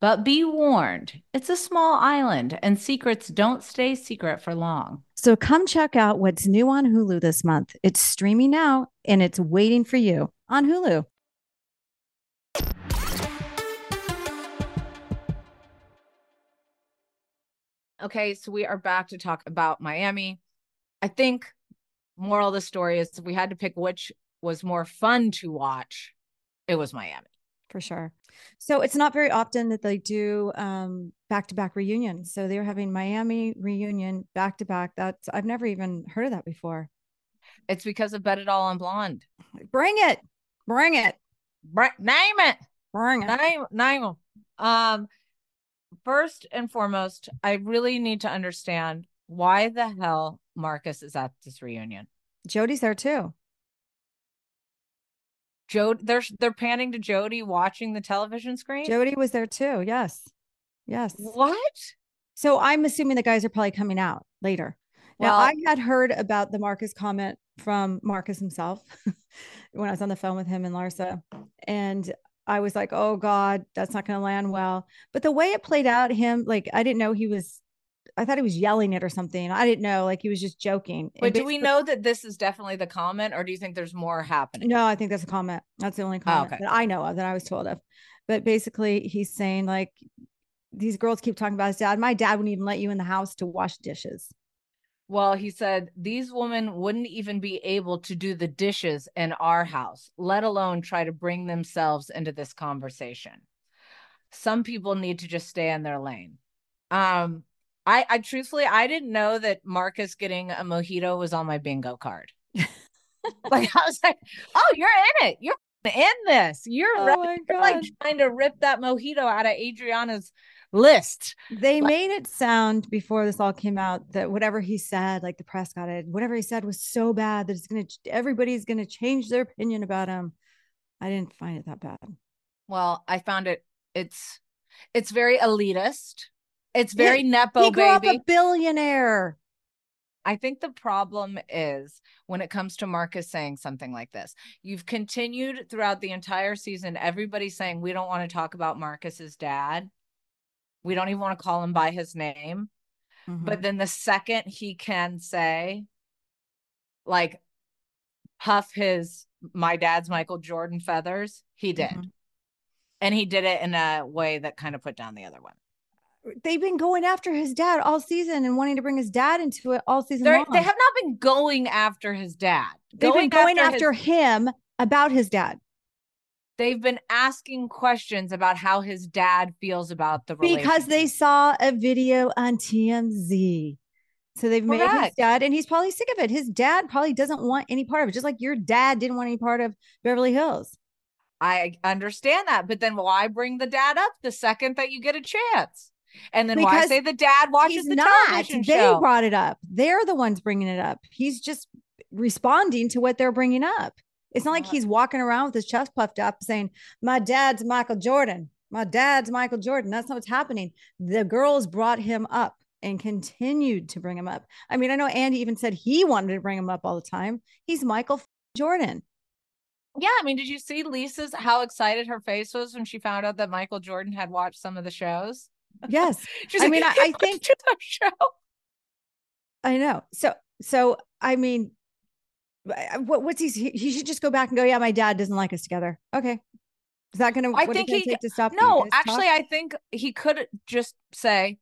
But be warned, it's a small island and secrets don't stay secret for long. So come check out what's new on Hulu this month. It's streaming now and it's waiting for you on Hulu. Okay, so we are back to talk about Miami. I think moral of the story is if we had to pick which was more fun to watch, it was Miami. For sure. So it's not very often that they do um back-to-back reunions. So they're having Miami reunion back to back. That's I've never even heard of that before. It's because of Bet It All on Blonde. Bring it. Bring it. Br- name it. Bring it. Name name. Um first and foremost, I really need to understand why the hell Marcus is at this reunion. Jody's there too. Jody, they're they're panning to Jody watching the television screen. Jody was there too. Yes. Yes. What? So I'm assuming the guys are probably coming out later. Now I had heard about the Marcus comment from Marcus himself when I was on the phone with him and Larsa. And I was like, oh God, that's not gonna land well. But the way it played out, him like I didn't know he was I thought he was yelling it or something. I didn't know, like he was just joking. But do we know that this is definitely the comment, or do you think there's more happening? No, I think that's a comment. That's the only comment Oh, okay. that I know of that I was told of. But basically, he's saying like these girls keep talking about his dad. My dad wouldn't even let you in the house to wash dishes. Well, he said these women wouldn't even be able to do the dishes in our house, let alone try to bring themselves into this conversation. Some people need to just stay in their lane. Um, I, I truthfully, I didn't know that Marcus getting a mojito was on my bingo card. like I was like, oh, you're in it. You're in this. You're, Oh right. you're like trying to rip that mojito out of Adriana's list. They Like- made it sound before this all came out that whatever he said, like the press got it, whatever he said was so bad that it's gonna everybody's gonna change their opinion about him. I didn't find it that bad. Well, I found it. It's it's very elitist. It's very nepo he grew up a billionaire. I think the problem is when it comes to Marcus saying something like this. You've continued throughout the entire season. everybody saying we don't want to talk about Marcus's dad. We don't even want to call him by his name. Mhm. But then the second he can say, like, puff his my dad's Michael Jordan feathers, he did. Mhm. And he did it in a way that kind of put down the other one. They've been going after his dad all season and wanting to bring his dad into it all season they have not been going after his dad. They've been going his- after him about his dad they've been asking questions about how his dad feels about the because they saw a video on TMZ. So they've made his Correct. dad, and he's probably sick of it. His dad probably doesn't want any part of it, just like your dad didn't want any part of Beverly Hills. I understand that, but then why bring the dad up the second that you get a chance? And then why Because say the dad watches the not. television They show? brought it up. They're the ones bringing it up. He's just responding to what they're bringing up. It's not like he's walking around with his chest puffed up saying, My dad's Michael Jordan. My dad's Michael Jordan. That's not what's happening. The girls brought him up and continued to bring him up. I mean, I know Andy even said he wanted to bring him up all the time. He's Michael Jordan. yeah, I mean, did you see Lisa's how excited her face was when she found out that Michael Jordan had watched some of the shows? Yes, She's I like, mean, I- I think- the show. I know. So, so I mean, what, what's he? He he should just go back and go. Yeah, my dad doesn't like us together. Okay, is that gonna? I what think he- to stop. No, guys talk? actually, I think he could just say,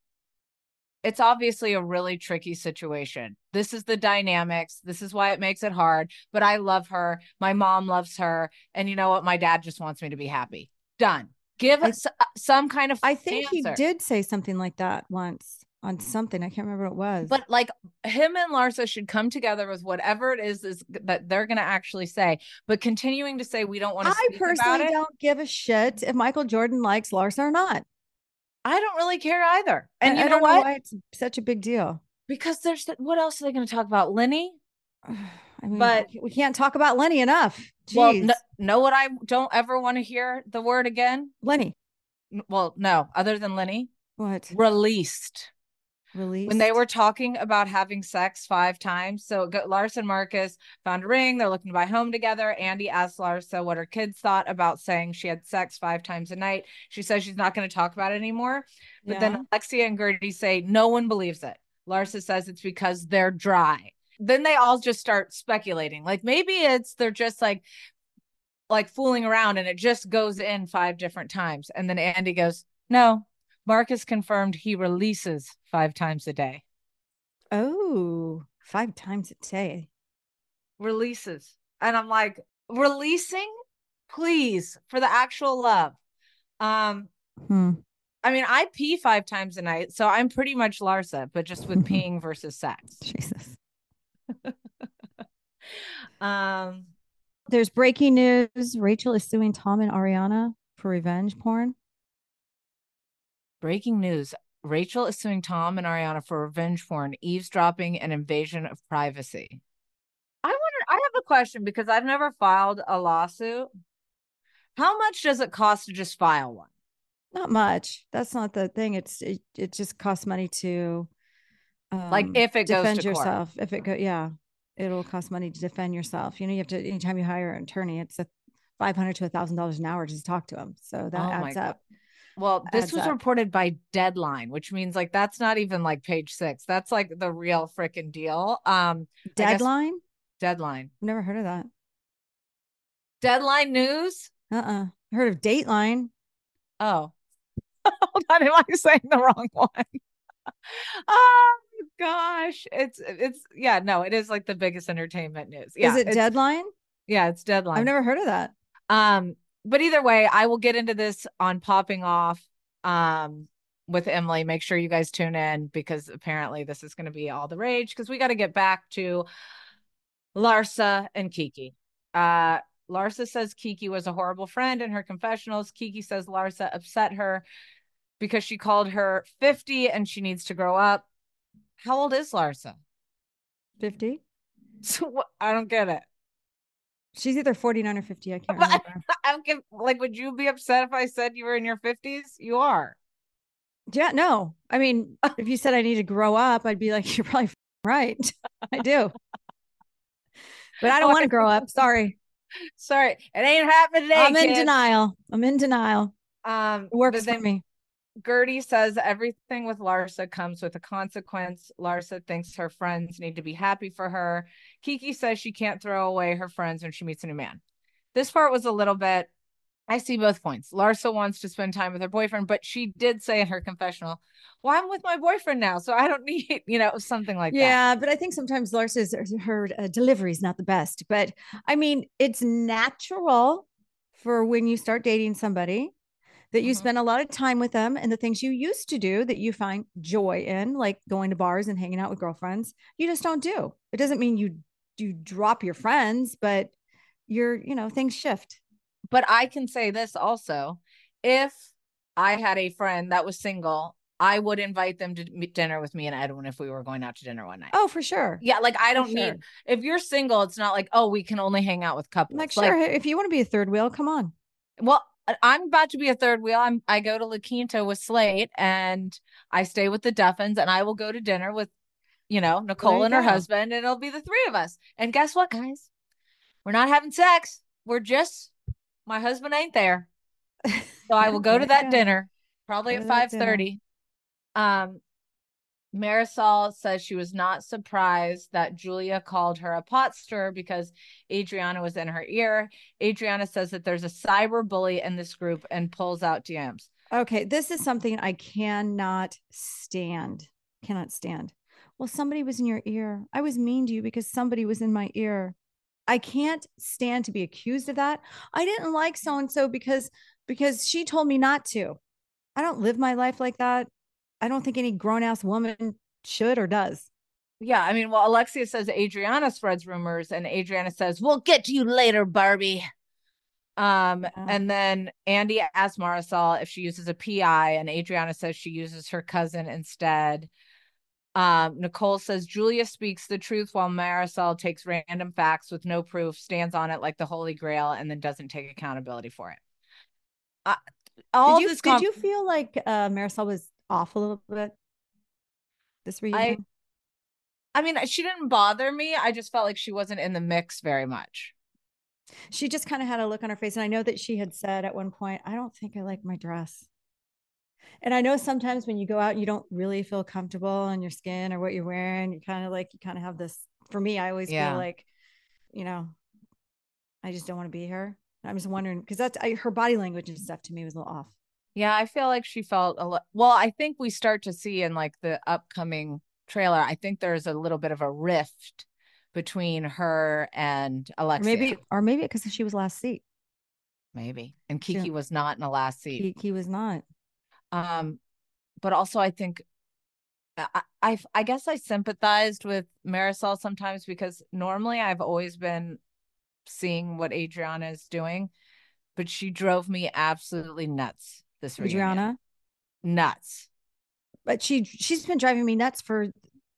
it's obviously a really tricky situation. This is the dynamics. This is why it makes it hard. But I love her. My mom loves her. And you know what? My dad just wants me to be happy. Done. Give I- us uh, some kind of I think he did say something like that once on something. I can't remember what it was. But like him and Larsa should come together with whatever it is, is that they're going to actually say. But continuing to say we don't want to I personally don't give a shit if Michael Jordan likes Larsa or not. I don't really care either. And I- you I know don't what? why it's such a big deal. because there's what else are they going to talk about? Lenny? I mean, But- we can't talk about Lenny enough. Jeez, Well, no, know what I don't ever want to hear the word again? Lenny, Well, no, other than Lenny, what released. release? When they were talking about having sex five times. So Lars and Marcus found a ring. They're looking to buy home together. Andy asked Larsa what her kids thought about saying she had sex five times a night. She says she's not going to talk about it anymore. But Yeah. then Alexia and Guerdy say no one believes it. Larsa says it's because they're dry. Then they all just start speculating. Like maybe it's they're just like like fooling around and it just goes in five different times. And then Andy goes, No, Marcus confirmed he releases five times a day. oh five times a day. Releases. And I'm like, releasing? Please, for the actual love. Um, Hmm. I mean, I pee five times a night, so I'm pretty much Larsa, but just with peeing versus sex. Jesus. Um, There's breaking news. Rachel is suing Tom and Ariana for revenge porn. breaking news. Rachel is suing Tom and Ariana for revenge porn, eavesdropping, and invasion of privacy. I wonder, I have a question because I've never filed a lawsuit. How much does it cost to just file one? Not much. That's not the thing. It's it, it just costs money to Like um, if it goes defend to court. Defend yourself. If it go yeah, it'll cost money to defend yourself. You know, you have to anytime you hire an attorney, it's a five hundred to a thousand dollars an hour just to talk to them. So that Oh my adds God. up. Well, this adds was up. reported by Deadline, which means like that's not even like page six. That's like the real freaking deal. Um, Deadline? Deadline. I've never heard of that. Deadline news. Uh-uh. I heard of Dateline. Oh, hold on. Am I saying the wrong one? oh gosh, it's it's yeah. No, it is like the biggest entertainment news. Yeah, Is it Deadline? Yeah, it's Deadline. I've never heard of that. Um, but either way, I will get into this on popping off um with Emily. Make sure you guys tune in because apparently this is going to be all the rage because we got to get back to Larsa and Kiki. Uh Larsa says Kiki was a horrible friend in her confessionals. Kiki says Larsa upset her because she called her 50 and she needs to grow up. How old is Larsa? 50. So what, I don't get it. She's either 49 or 50. I can't But- remember. I don't get like would you be upset if I said you were in your 50s? You are. Yeah, no. I mean, if you said I need to grow up, I'd be like, you're probably right. I do. But I don't want to grow up. Sorry. Sorry, it ain't happening today. I'm in kids. denial. I'm in denial. Um, It works for me. Guerdy says everything with Larsa comes with a consequence. Larsa thinks her friends need to be happy for her. Kiki says she can't throw away her friends when she meets a new man. This part was a little bit, I see both points. Larsa wants to spend time with her boyfriend, but she did say in her confessional, Well, I'm with my boyfriend now, so I don't need, you know, something like yeah, that. Yeah, but I think sometimes Larsa's her uh, delivery is not the best. But I mean, it's natural for when you start dating somebody that you Mhm. spend a lot of time with them and the things you used to do that you find joy in, like going to bars and hanging out with girlfriends, you just don't do. It doesn't mean you you drop your friends, but you're, you know, things shift. But I can say this also if I had a friend that was single, I would invite them to meet dinner with me and Edwin if we were going out to dinner one night. Oh, for sure. Yeah, like I don't sure. need if you're single, it's not like, oh, we can only hang out with couples. Like, sure, if you want to be a third wheel, come on. Well, I'm about to be a third wheel. I'm I go to La Quinta with Slate and I stay with the Duffins and I will go to dinner with, you know, Nicole and her husband, and it'll be the three of us. And guess what, guys? We're not having sex. We're just my husband ain't there. So I will go to that dinner, probably Go at five thirty. Um Marisol says she was not surprised that Julia called her a pot stirrer because Adriana was in her ear. Adriana says that there's a cyber bully in this group and pulls out DMs. Okay, this is something I cannot stand. Cannot stand. Well, somebody was in your ear. I was mean to you because somebody was in my ear. I can't stand to be accused of that. I didn't like so and so because because she told me not to. I don't live my life like that. I don't think any grown ass woman should or does. Yeah, I mean, well, Alexia says Adriana spreads rumors, and Adriana says, "We'll get to you later, Barbie." Um, Yeah. and then Andy asks Marisol if she uses a PI, and Adriana says she uses her cousin instead. Um, Nicole says Julia speaks the truth while Marisol takes random facts with no proof, stands on it like the Holy Grail, and then doesn't take accountability for it. Uh, all did you this did you feel like uh Marisol was off a little bit this reunion? I mean, she didn't bother me. I just felt like she wasn't in the mix very much. she just kind of had a look on her face. And I know that she had said at one point, I don't think I like my dress. And I know sometimes when you go out, and you don't really feel comfortable in your skin or what you're wearing. You kind of like, you kind of have this. For me, I always Yeah. feel like, you know, I just don't want to be here. I'm just wondering because that's I, her body language and stuff to me was a little off. Yeah, I feel like she felt a lot. Well, I think we start to see in like the upcoming trailer. I think there's a little bit of a rift between her and Or Alexia. maybe, or maybe because she was last seat. maybe. And Kiki was not in the last seat. He, he was not. Um, but also I think I, I I guess I sympathized with Marisol sometimes because normally I've always been seeing what Adriana is doing, but she drove me absolutely nuts this reunion. Adriana, Nuts. but she she's been driving me nuts for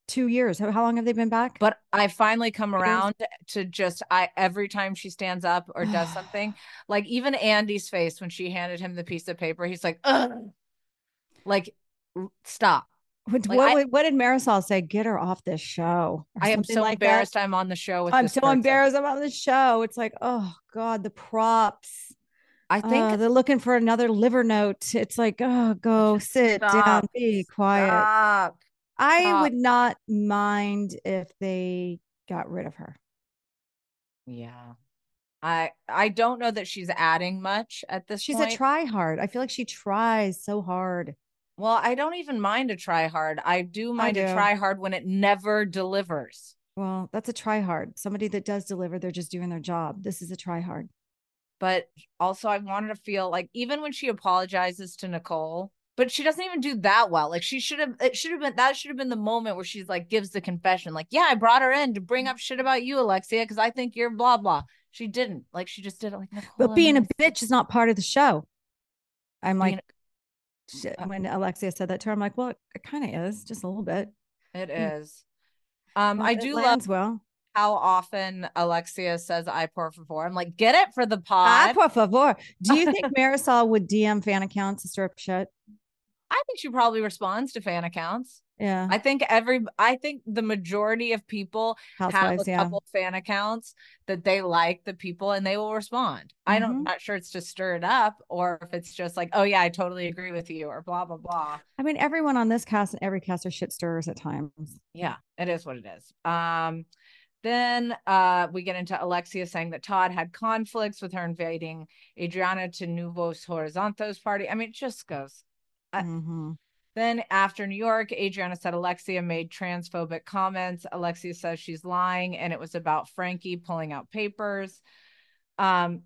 two years. How, how long have they been back? But I finally come around to just I every time she stands up or does something, like even Andy's face when she handed him the piece of paper, he's like, Ugh. like stop. What, Like, what, I- what did Marisol say? Get her off this show. I am so like that? embarrassed I'm on the show with I'm so person. embarrassed on the show. It's like, oh God, the props. I think Uh, they're looking for another liver note. It's like, oh, go sit down, be quiet. Stop. I stop. would not mind if they got rid of her. Yeah. I I don't know that she's adding much at this She's point. a try hard. I feel like she tries so hard. well, I don't even mind a try hard. I do mind a do. try hard when it never delivers. Well, that's a try hard. Somebody that does deliver, they're just doing their job. This is a try hard. But also I wanted to feel like even when she apologizes to Nicole, but she doesn't even do that well. Like she should have it should have been that should have been the moment where she's like gives the confession like, "Yeah, I brought her in to bring up shit about you, Alexia, cuz I think you're blah blah." She didn't. Like she just did it like. But being a bitch is not part of the show. I'm like, Being- Uh, when Alexia said that to her, I'm like, well, it kind of is just a little bit. It is. Mm. is. Um, I do love well. How often Alexia says "I por favor." I'm like, get it for the pod. por favor. Do you think Marisol would DM fan accounts to stir up shit? I think she probably responds to fan accounts. Yeah. I think every I think the majority of people have Housewives, a yeah. couple fan accounts that they like the people and they will respond. I don't Mhm. not sure it's to stir it up or if it's just like, oh yeah, I totally agree with you or blah blah blah. I mean, everyone on this cast and every cast are shit stirrers at times. Yeah, it is what it is. Um then uh we get into Alexia saying that Todd had conflicts with her inviting Adriana to Nuevos Horizontes party. I mean, it just goes I- Mhm. Then after New York, Adriana said Alexia made transphobic comments. Alexia says she's lying and it was about Frankie pulling out papers. Um,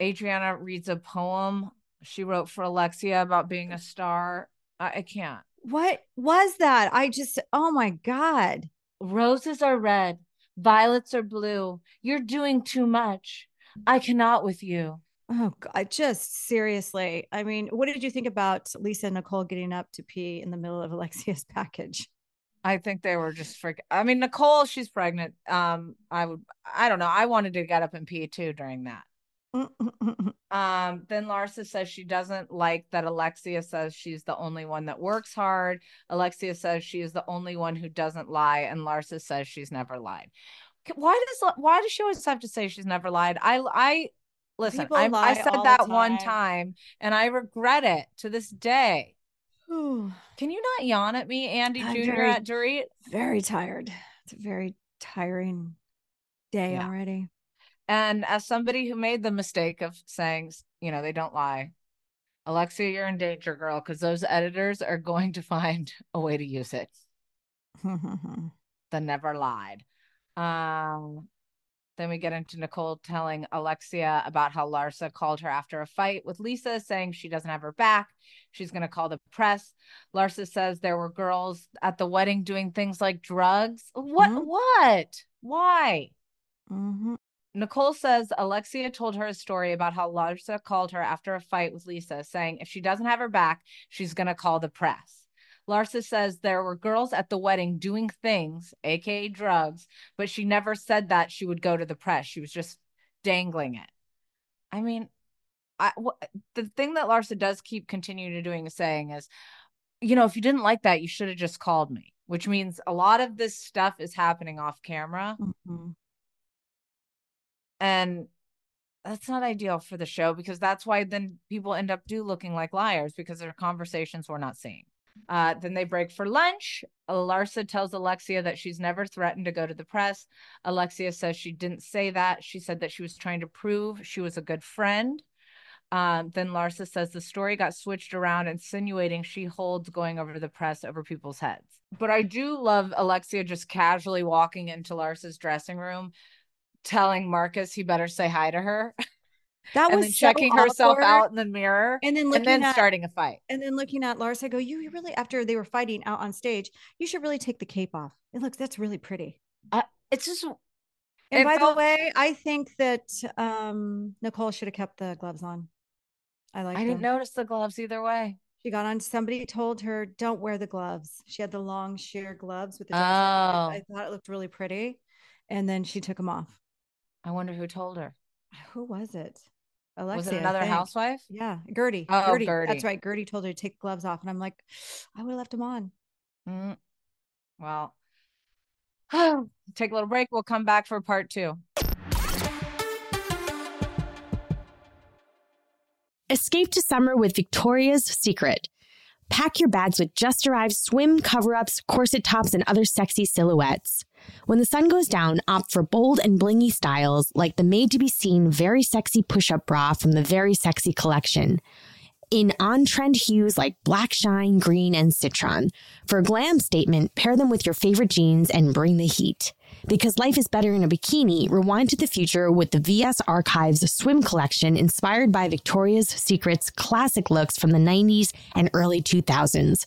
Adriana reads a poem she wrote for Alexia about being a star. I, I can't. What was that? I just, oh my God. Roses are red, violets are blue. You're doing too much. I cannot with you. Oh, God. Just seriously. I mean, what did you think about Lisa and Nicole getting up to pee in the middle of Alexia's package? I think they were just freak. I mean, Nicole, she's pregnant. Um, I would, I don't know. I wanted to get up and pee too during that. Um, then Larsa says she doesn't like that Alexia says she's the only one that works hard. Alexia says she is the only one who doesn't lie, and Larsa says she's never lied. Why does why does she always have to say she's never lied? I I listen. I, I said that one time. time, and I regret it to this day. Ooh, Can you not yawn at me, Andy I'm Jr. very- at Dorit? very tired. It's a very tiring day Yeah. already. And as somebody who made the mistake of saying, you know, they don't lie, Alexia, you're in danger, girl, because those editors are going to find a way to use it. The never lied. Um, then we get into Nicole telling Alexia about how Larsa called her after a fight with Lisa, saying she doesn't have her back. She's going to call the press. Larsa says there were girls at the wedding doing things like drugs. What? Mhm. What? Why? Mhm. Nicole says Alexia told her a story about how Larsa called her after a fight with Lisa, saying if she doesn't have her back, she's going to call the press. Larsa says there were girls at the wedding doing things, aka drugs, but she never said that she would go to the press. She was just dangling it. I mean, I the thing that Larsa does keep continuing to doing is saying is, you know, if you didn't like that, you should have just called me, which means a lot of this stuff is happening off camera Mhm. And that's not ideal for the show because that's why then people end up do looking like liars because their conversations we're not seeing uh, then they break for lunch. Larsa tells alexia that she's never threatened to go to the press. Alexia says she didn't say that. She said that she was trying to prove she was a good friend. Um, then larsa says the story got switched around insinuating she holds going over the press over people's heads. But i do love alexia just casually walking into larsa's dressing room telling Marcus he better say hi to her That was so checking herself out in the mirror and then and then at starting a fight. and then looking at Lars. I go, you really after they were fighting out on stage, you should really take the cape off. It looks that's really pretty. It's just And It by felt- the way, I think that um Nicole should have kept the gloves on. I like. I didn't notice the gloves either way. She got on. Somebody told her, "Don't wear the gloves." She had the long sheer gloves with the. Oh. I thought it looked really pretty, and then she took them off. I wonder who told her. Who was it? Alexia. Was it another housewife? Yeah, Guerdy. Oh, Guerdy. Guerdy. That's right. Guerdy told her to take the gloves off, and I'm like, I would have left them on. Mm. Well, take a little break. We'll come back for part two. Escape to summer with Victoria's Secret. Pack your bags with just arrived swim cover ups, corset tops, and other sexy silhouettes. When the sun goes down, opt for bold and blingy styles like the made to be seen very sexy push up bra from the Very Sexy collection. In on trend hues like black shine, green, and citron. For a glam statement, pair them with your favorite jeans and bring the heat. Because life is better in a bikini, rewind to the future with the VS Archives swim collection inspired by Victoria's Secret's classic looks from the 90s and early 2000s.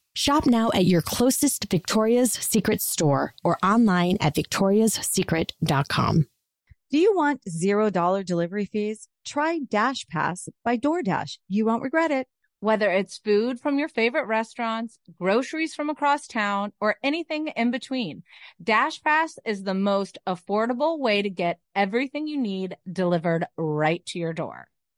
Shop now at your closest Victoria's Secret store or online at victoriassecret.com. Do you want $0 delivery fees? Try DashPass by DoorDash. You won't regret it. Whether it's food from your favorite restaurants, groceries from across town, or anything in between, DashPass is the most affordable way to get everything you need delivered right to your door.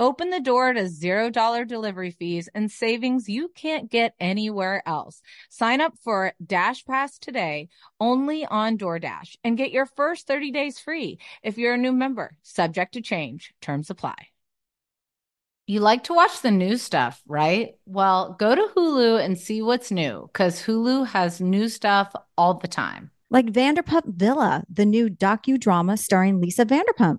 Open the door to $0 delivery fees and savings you can't get anywhere else. Sign up for DashPass today only on DoorDash and get your first 30 days free if you're a new member. Subject to change, terms apply. You like to watch the new stuff, right? Well, go to Hulu and see what's new because Hulu has new stuff all the time. Like Vanderpump Villa, the new docudrama starring Lisa Vanderpump.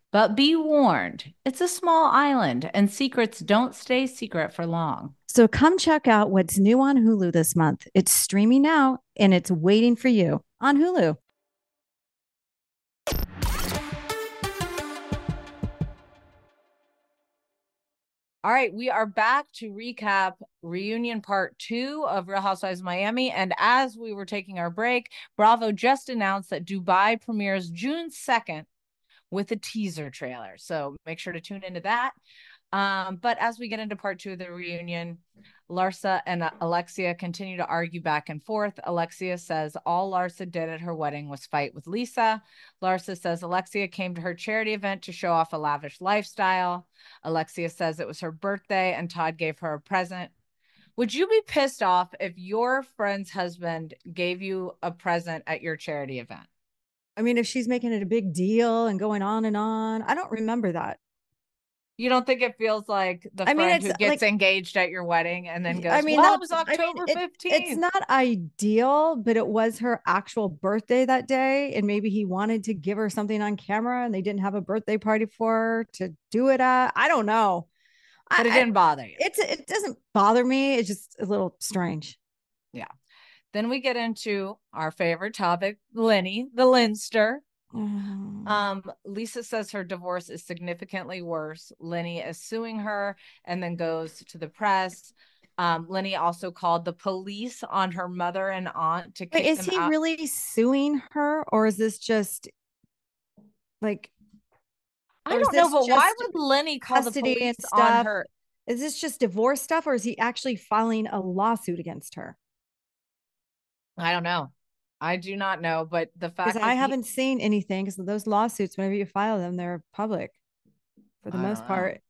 But be warned, it's a small island and secrets don't stay secret for long. So come check out what's new on Hulu this month. It's streaming now and it's waiting for you on Hulu. All right, we are back to recap reunion part two of Real Housewives of Miami. And as we were taking our break, Bravo just announced that Dubai premieres June 2nd with a teaser trailer. So make sure to tune into that. Um, but as we get into part two of the reunion, Larsa and Alexia continue to argue back and forth. Alexia says all Larsa did at her wedding was fight with Lisa. Larsa says Alexia came to her charity event to show off a lavish lifestyle. Alexia says it was her birthday and Todd gave her a present. Would you be pissed off if your friend's husband gave you a present at your charity event? I mean, if she's making it a big deal and going on and on, I don't remember that. You don't think it feels like the I friend mean, who gets like- engaged at your wedding and then goes, I mean, well, it was that's- I mean, October it- 15th. It's not ideal, but it was her actual birthday that day. And maybe he wanted to give her something on camera and they didn't have a birthday party for her to do it at. I don't know. but it didn't bother you. It's it doesn't bother me. It's just a little strange. Then we get into our favorite topic, Lenny, the Linster. Mm. Um, Lisa says her divorce is significantly worse. Lenny is suing her and then goes to the press. Um, Lenny also called the police on her mother and aunt to is he out. really suing her or is this just like I don't know, but why would Lenny call the police on her? is this just divorce stuff or is he actually filing a lawsuit against her? I don't know. I do not know, but the fact that I he- haven't seen anything because those lawsuits, whenever you file them, they're public for the I most know. part.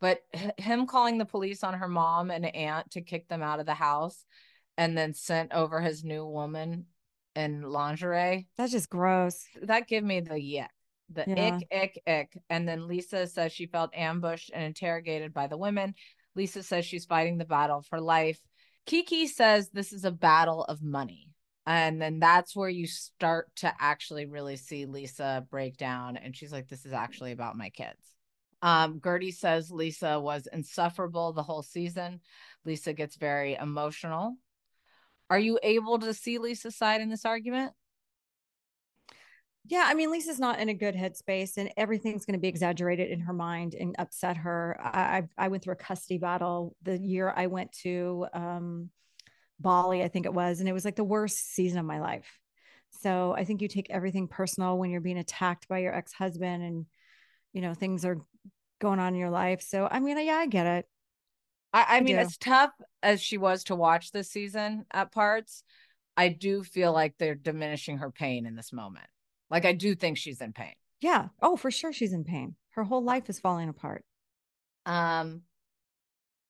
but him calling the police on her mom and aunt to kick them out of the house and then sent over his new woman in lingerie That's just gross. that give me the yuck the Yeah. ick ick ick and then lisa says she felt ambushed and interrogated by the women lisa says she's fighting the battle for life kiki says this is a battle of money and then that's where you start to actually really see lisa break down and she's like this is actually about my kids um, Guerdy says Lisa was insufferable the whole season. Lisa gets very emotional. Are you able to see Lisa's side in this argument? Yeah, I mean, Lisa's not in a good headspace, and everything's going to be exaggerated in her mind and upset her. I, I went through a custody battle the year I went to um, Bali, I think it was, and it was like the worst season of my life. So I think you take everything personal when you're being attacked by your ex husband, and you know things are going on in your life. So I mean, yeah, I get it. I, I I mean, do. as tough as she was to watch this season at parts, I do feel like they're diminishing her pain in this moment. Like I do think she's in pain. Yeah. Oh, for sure she's in pain. Her whole life is falling apart. Um,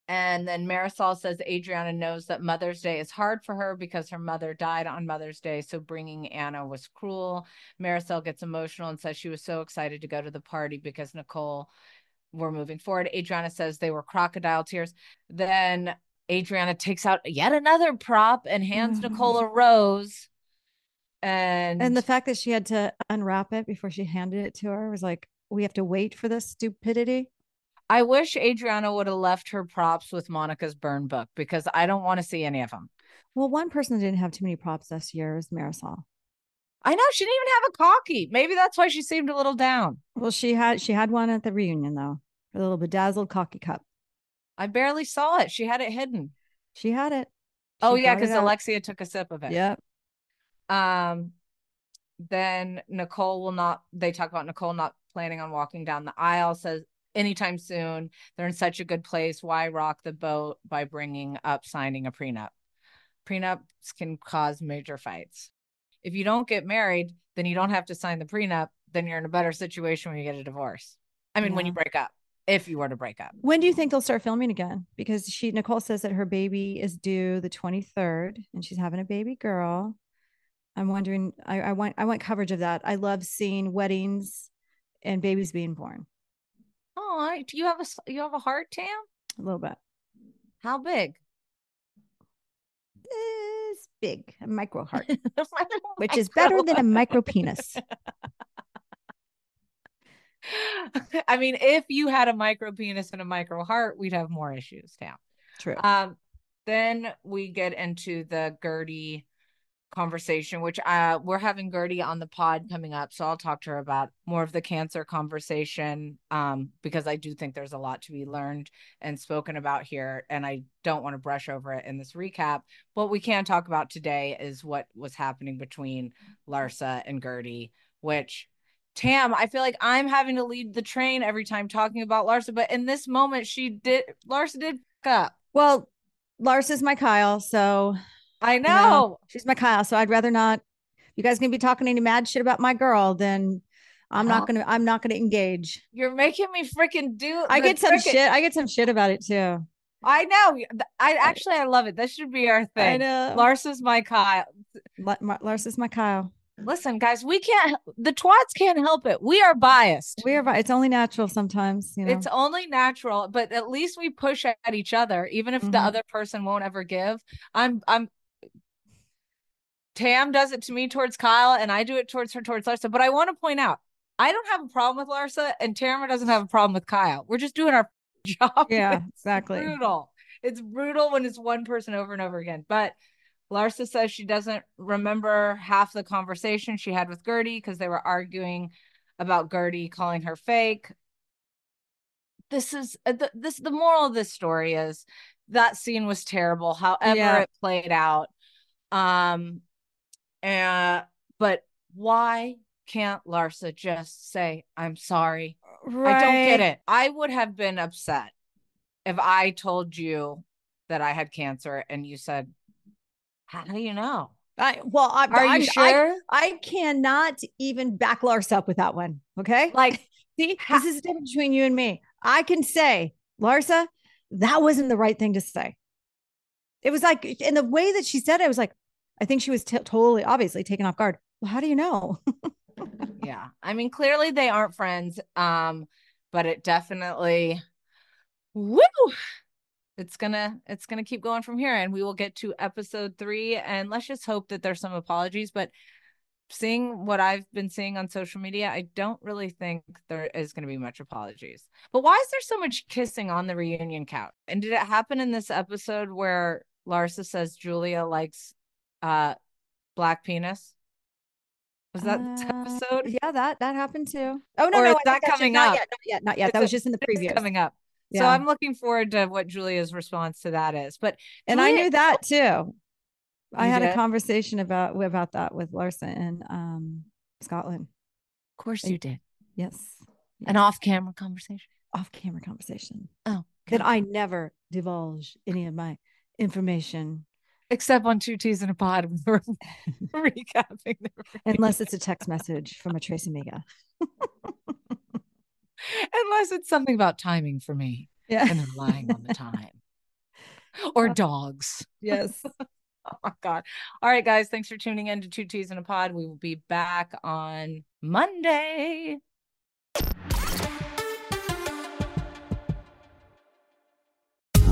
and then Marisol says Adriana knows that Mother's Day is hard for her because her mother died on Mother's Day. So bringing Anna was cruel. Marisol gets emotional and says she was so excited to go to the party because Nicole were moving forward. Adriana says they were crocodile tears. Then Adriana takes out yet another prop and hands. Nicole a rose. And, And the fact that she had to unwrap it before she handed it to her was like, we have to wait for this stupidity. I wish Adriana would have left her props with Monica's burn book because I don't want to see any of them. Well, one person didn't have too many props this year is Marisol. I know she didn't even have a cocky. Maybe that's why she seemed a little down. Well, she had she had one at the reunion though, a little bedazzled cocky cup. I barely saw it. She had it hidden. She had it. Oh yeah, because. Alexia took a sip of it. Yep. Um, then Nicole will not. They talk about Nicole not planning on walking down the aisle. Says anytime soon. They're in such a good place. Why rock the boat by bringing up signing a prenup? Prenups can cause major fights. If you don't get married, then you don't have to sign the prenup. Then you're in a better situation when you get a divorce. I mean, when you break up, if you were to break up. When do you think they'll start filming again? Because she Nicole says that her baby is due the 23rd and she's having a baby girl. I'm wondering, I, I want I want coverage of that. I love seeing weddings and babies being born Oh, do you have a you have a heart, Tam? a little bit. How big? This big, a micro heart, which is better than a micro penis. I mean, if you had a micro penis and a micro heart, we'd have more issues, Tam. True. Um, then we get into the Guerdy conversation, which uh we're having Guerdy on the pod coming up. So I'll talk to her about more of the cancer conversation. Um, because I do think there's a lot to be learned and spoken about here, and I don't want to brush over it in this recap. What we can talk about today is what was happening between Larsa and Guerdy, which Tam, I feel like I'm having to lead the train every time talking about Larsa, but in this moment, she did Larsa did up. Well, Lars is my Kyle, so I you know. know, she's my Kyle. So I'd rather not. You guys gonna be talking any mad shit about my girl? Then I'm Well- not gonna. I'm not gonna engage. You're making me freaking do. I get some frickin- shit. I get some shit about it too. I know. I actually I love it. This should be our thing. I know. Lars is my Kyle. La- Mar- Lars is my Kyle. Listen, guys, we can't. The twats can't help it. We are biased. We are. It's only natural sometimes. You know. It's only natural, but at least we push at each other, even if the Mhm. other person won't ever give. I'm I'm Tam does it to me towards Kyle, and I do it towards her towards Larsa. But I want to point out, I don't have a problem with Larsa, and Tamra doesn't have a problem with Kyle. We're just doing our job. yeah. It's Exactly. brutal. It's brutal when it's one person over and over again. But Larsa says she doesn't remember half the conversation she had with Guerdy because they were arguing about Guerdy calling her fake. This is uh, the, this the moral of this story is that scene was terrible. However, Yeah. it played out. Um, and but why can't Larsa just say I'm sorry? Right. I don't get it. I would have been upset if I told you that I had cancer and you said, "How do you know? I, well, I, Are I'm, you sure?" I cannot even back Lars up with that one. Okay. like, See, this is the difference between you and me. I can say, Larsa, that wasn't the right thing to say. It was like, in the way that she said it, I was like, I think she was t- totally, obviously taken off guard. Well, how do you know? yeah. I mean, clearly they aren't friends. Um, but it definitely, woo, it's gonna, it's gonna keep going from here, and we will get to episode three, and let's just hope that there's some apologies. But seeing what I've been seeing on social media, I don't really think there is going to be much apologies. But why is there so much kissing on the reunion couch? And did it happen in this episode where Larsa says Julia likes uh black penis? Was that Uh, episode? Yeah, that that happened too. Oh no, Or no, that coming not up? Yet, not yet, not yet. It's that a- was just in the It's previews. coming up. So I'm looking forward to what Julia's response to that is. But and I knew that too. I had a conversation about about that with Larsa in um, Scotland. of course And- you did. Yes, An off-camera conversation. off-camera conversation. Oh, that I never divulge any of my information Except on two T's in a pod, we're recapping the Unless it's a text message from a trace amiga unless it's something about timing for me Yeah. and they're lying on the time. Or uh, dogs. yes. Oh my God. All right, guys. Thanks for tuning in to Two T's in a Pod. We will be back on Monday.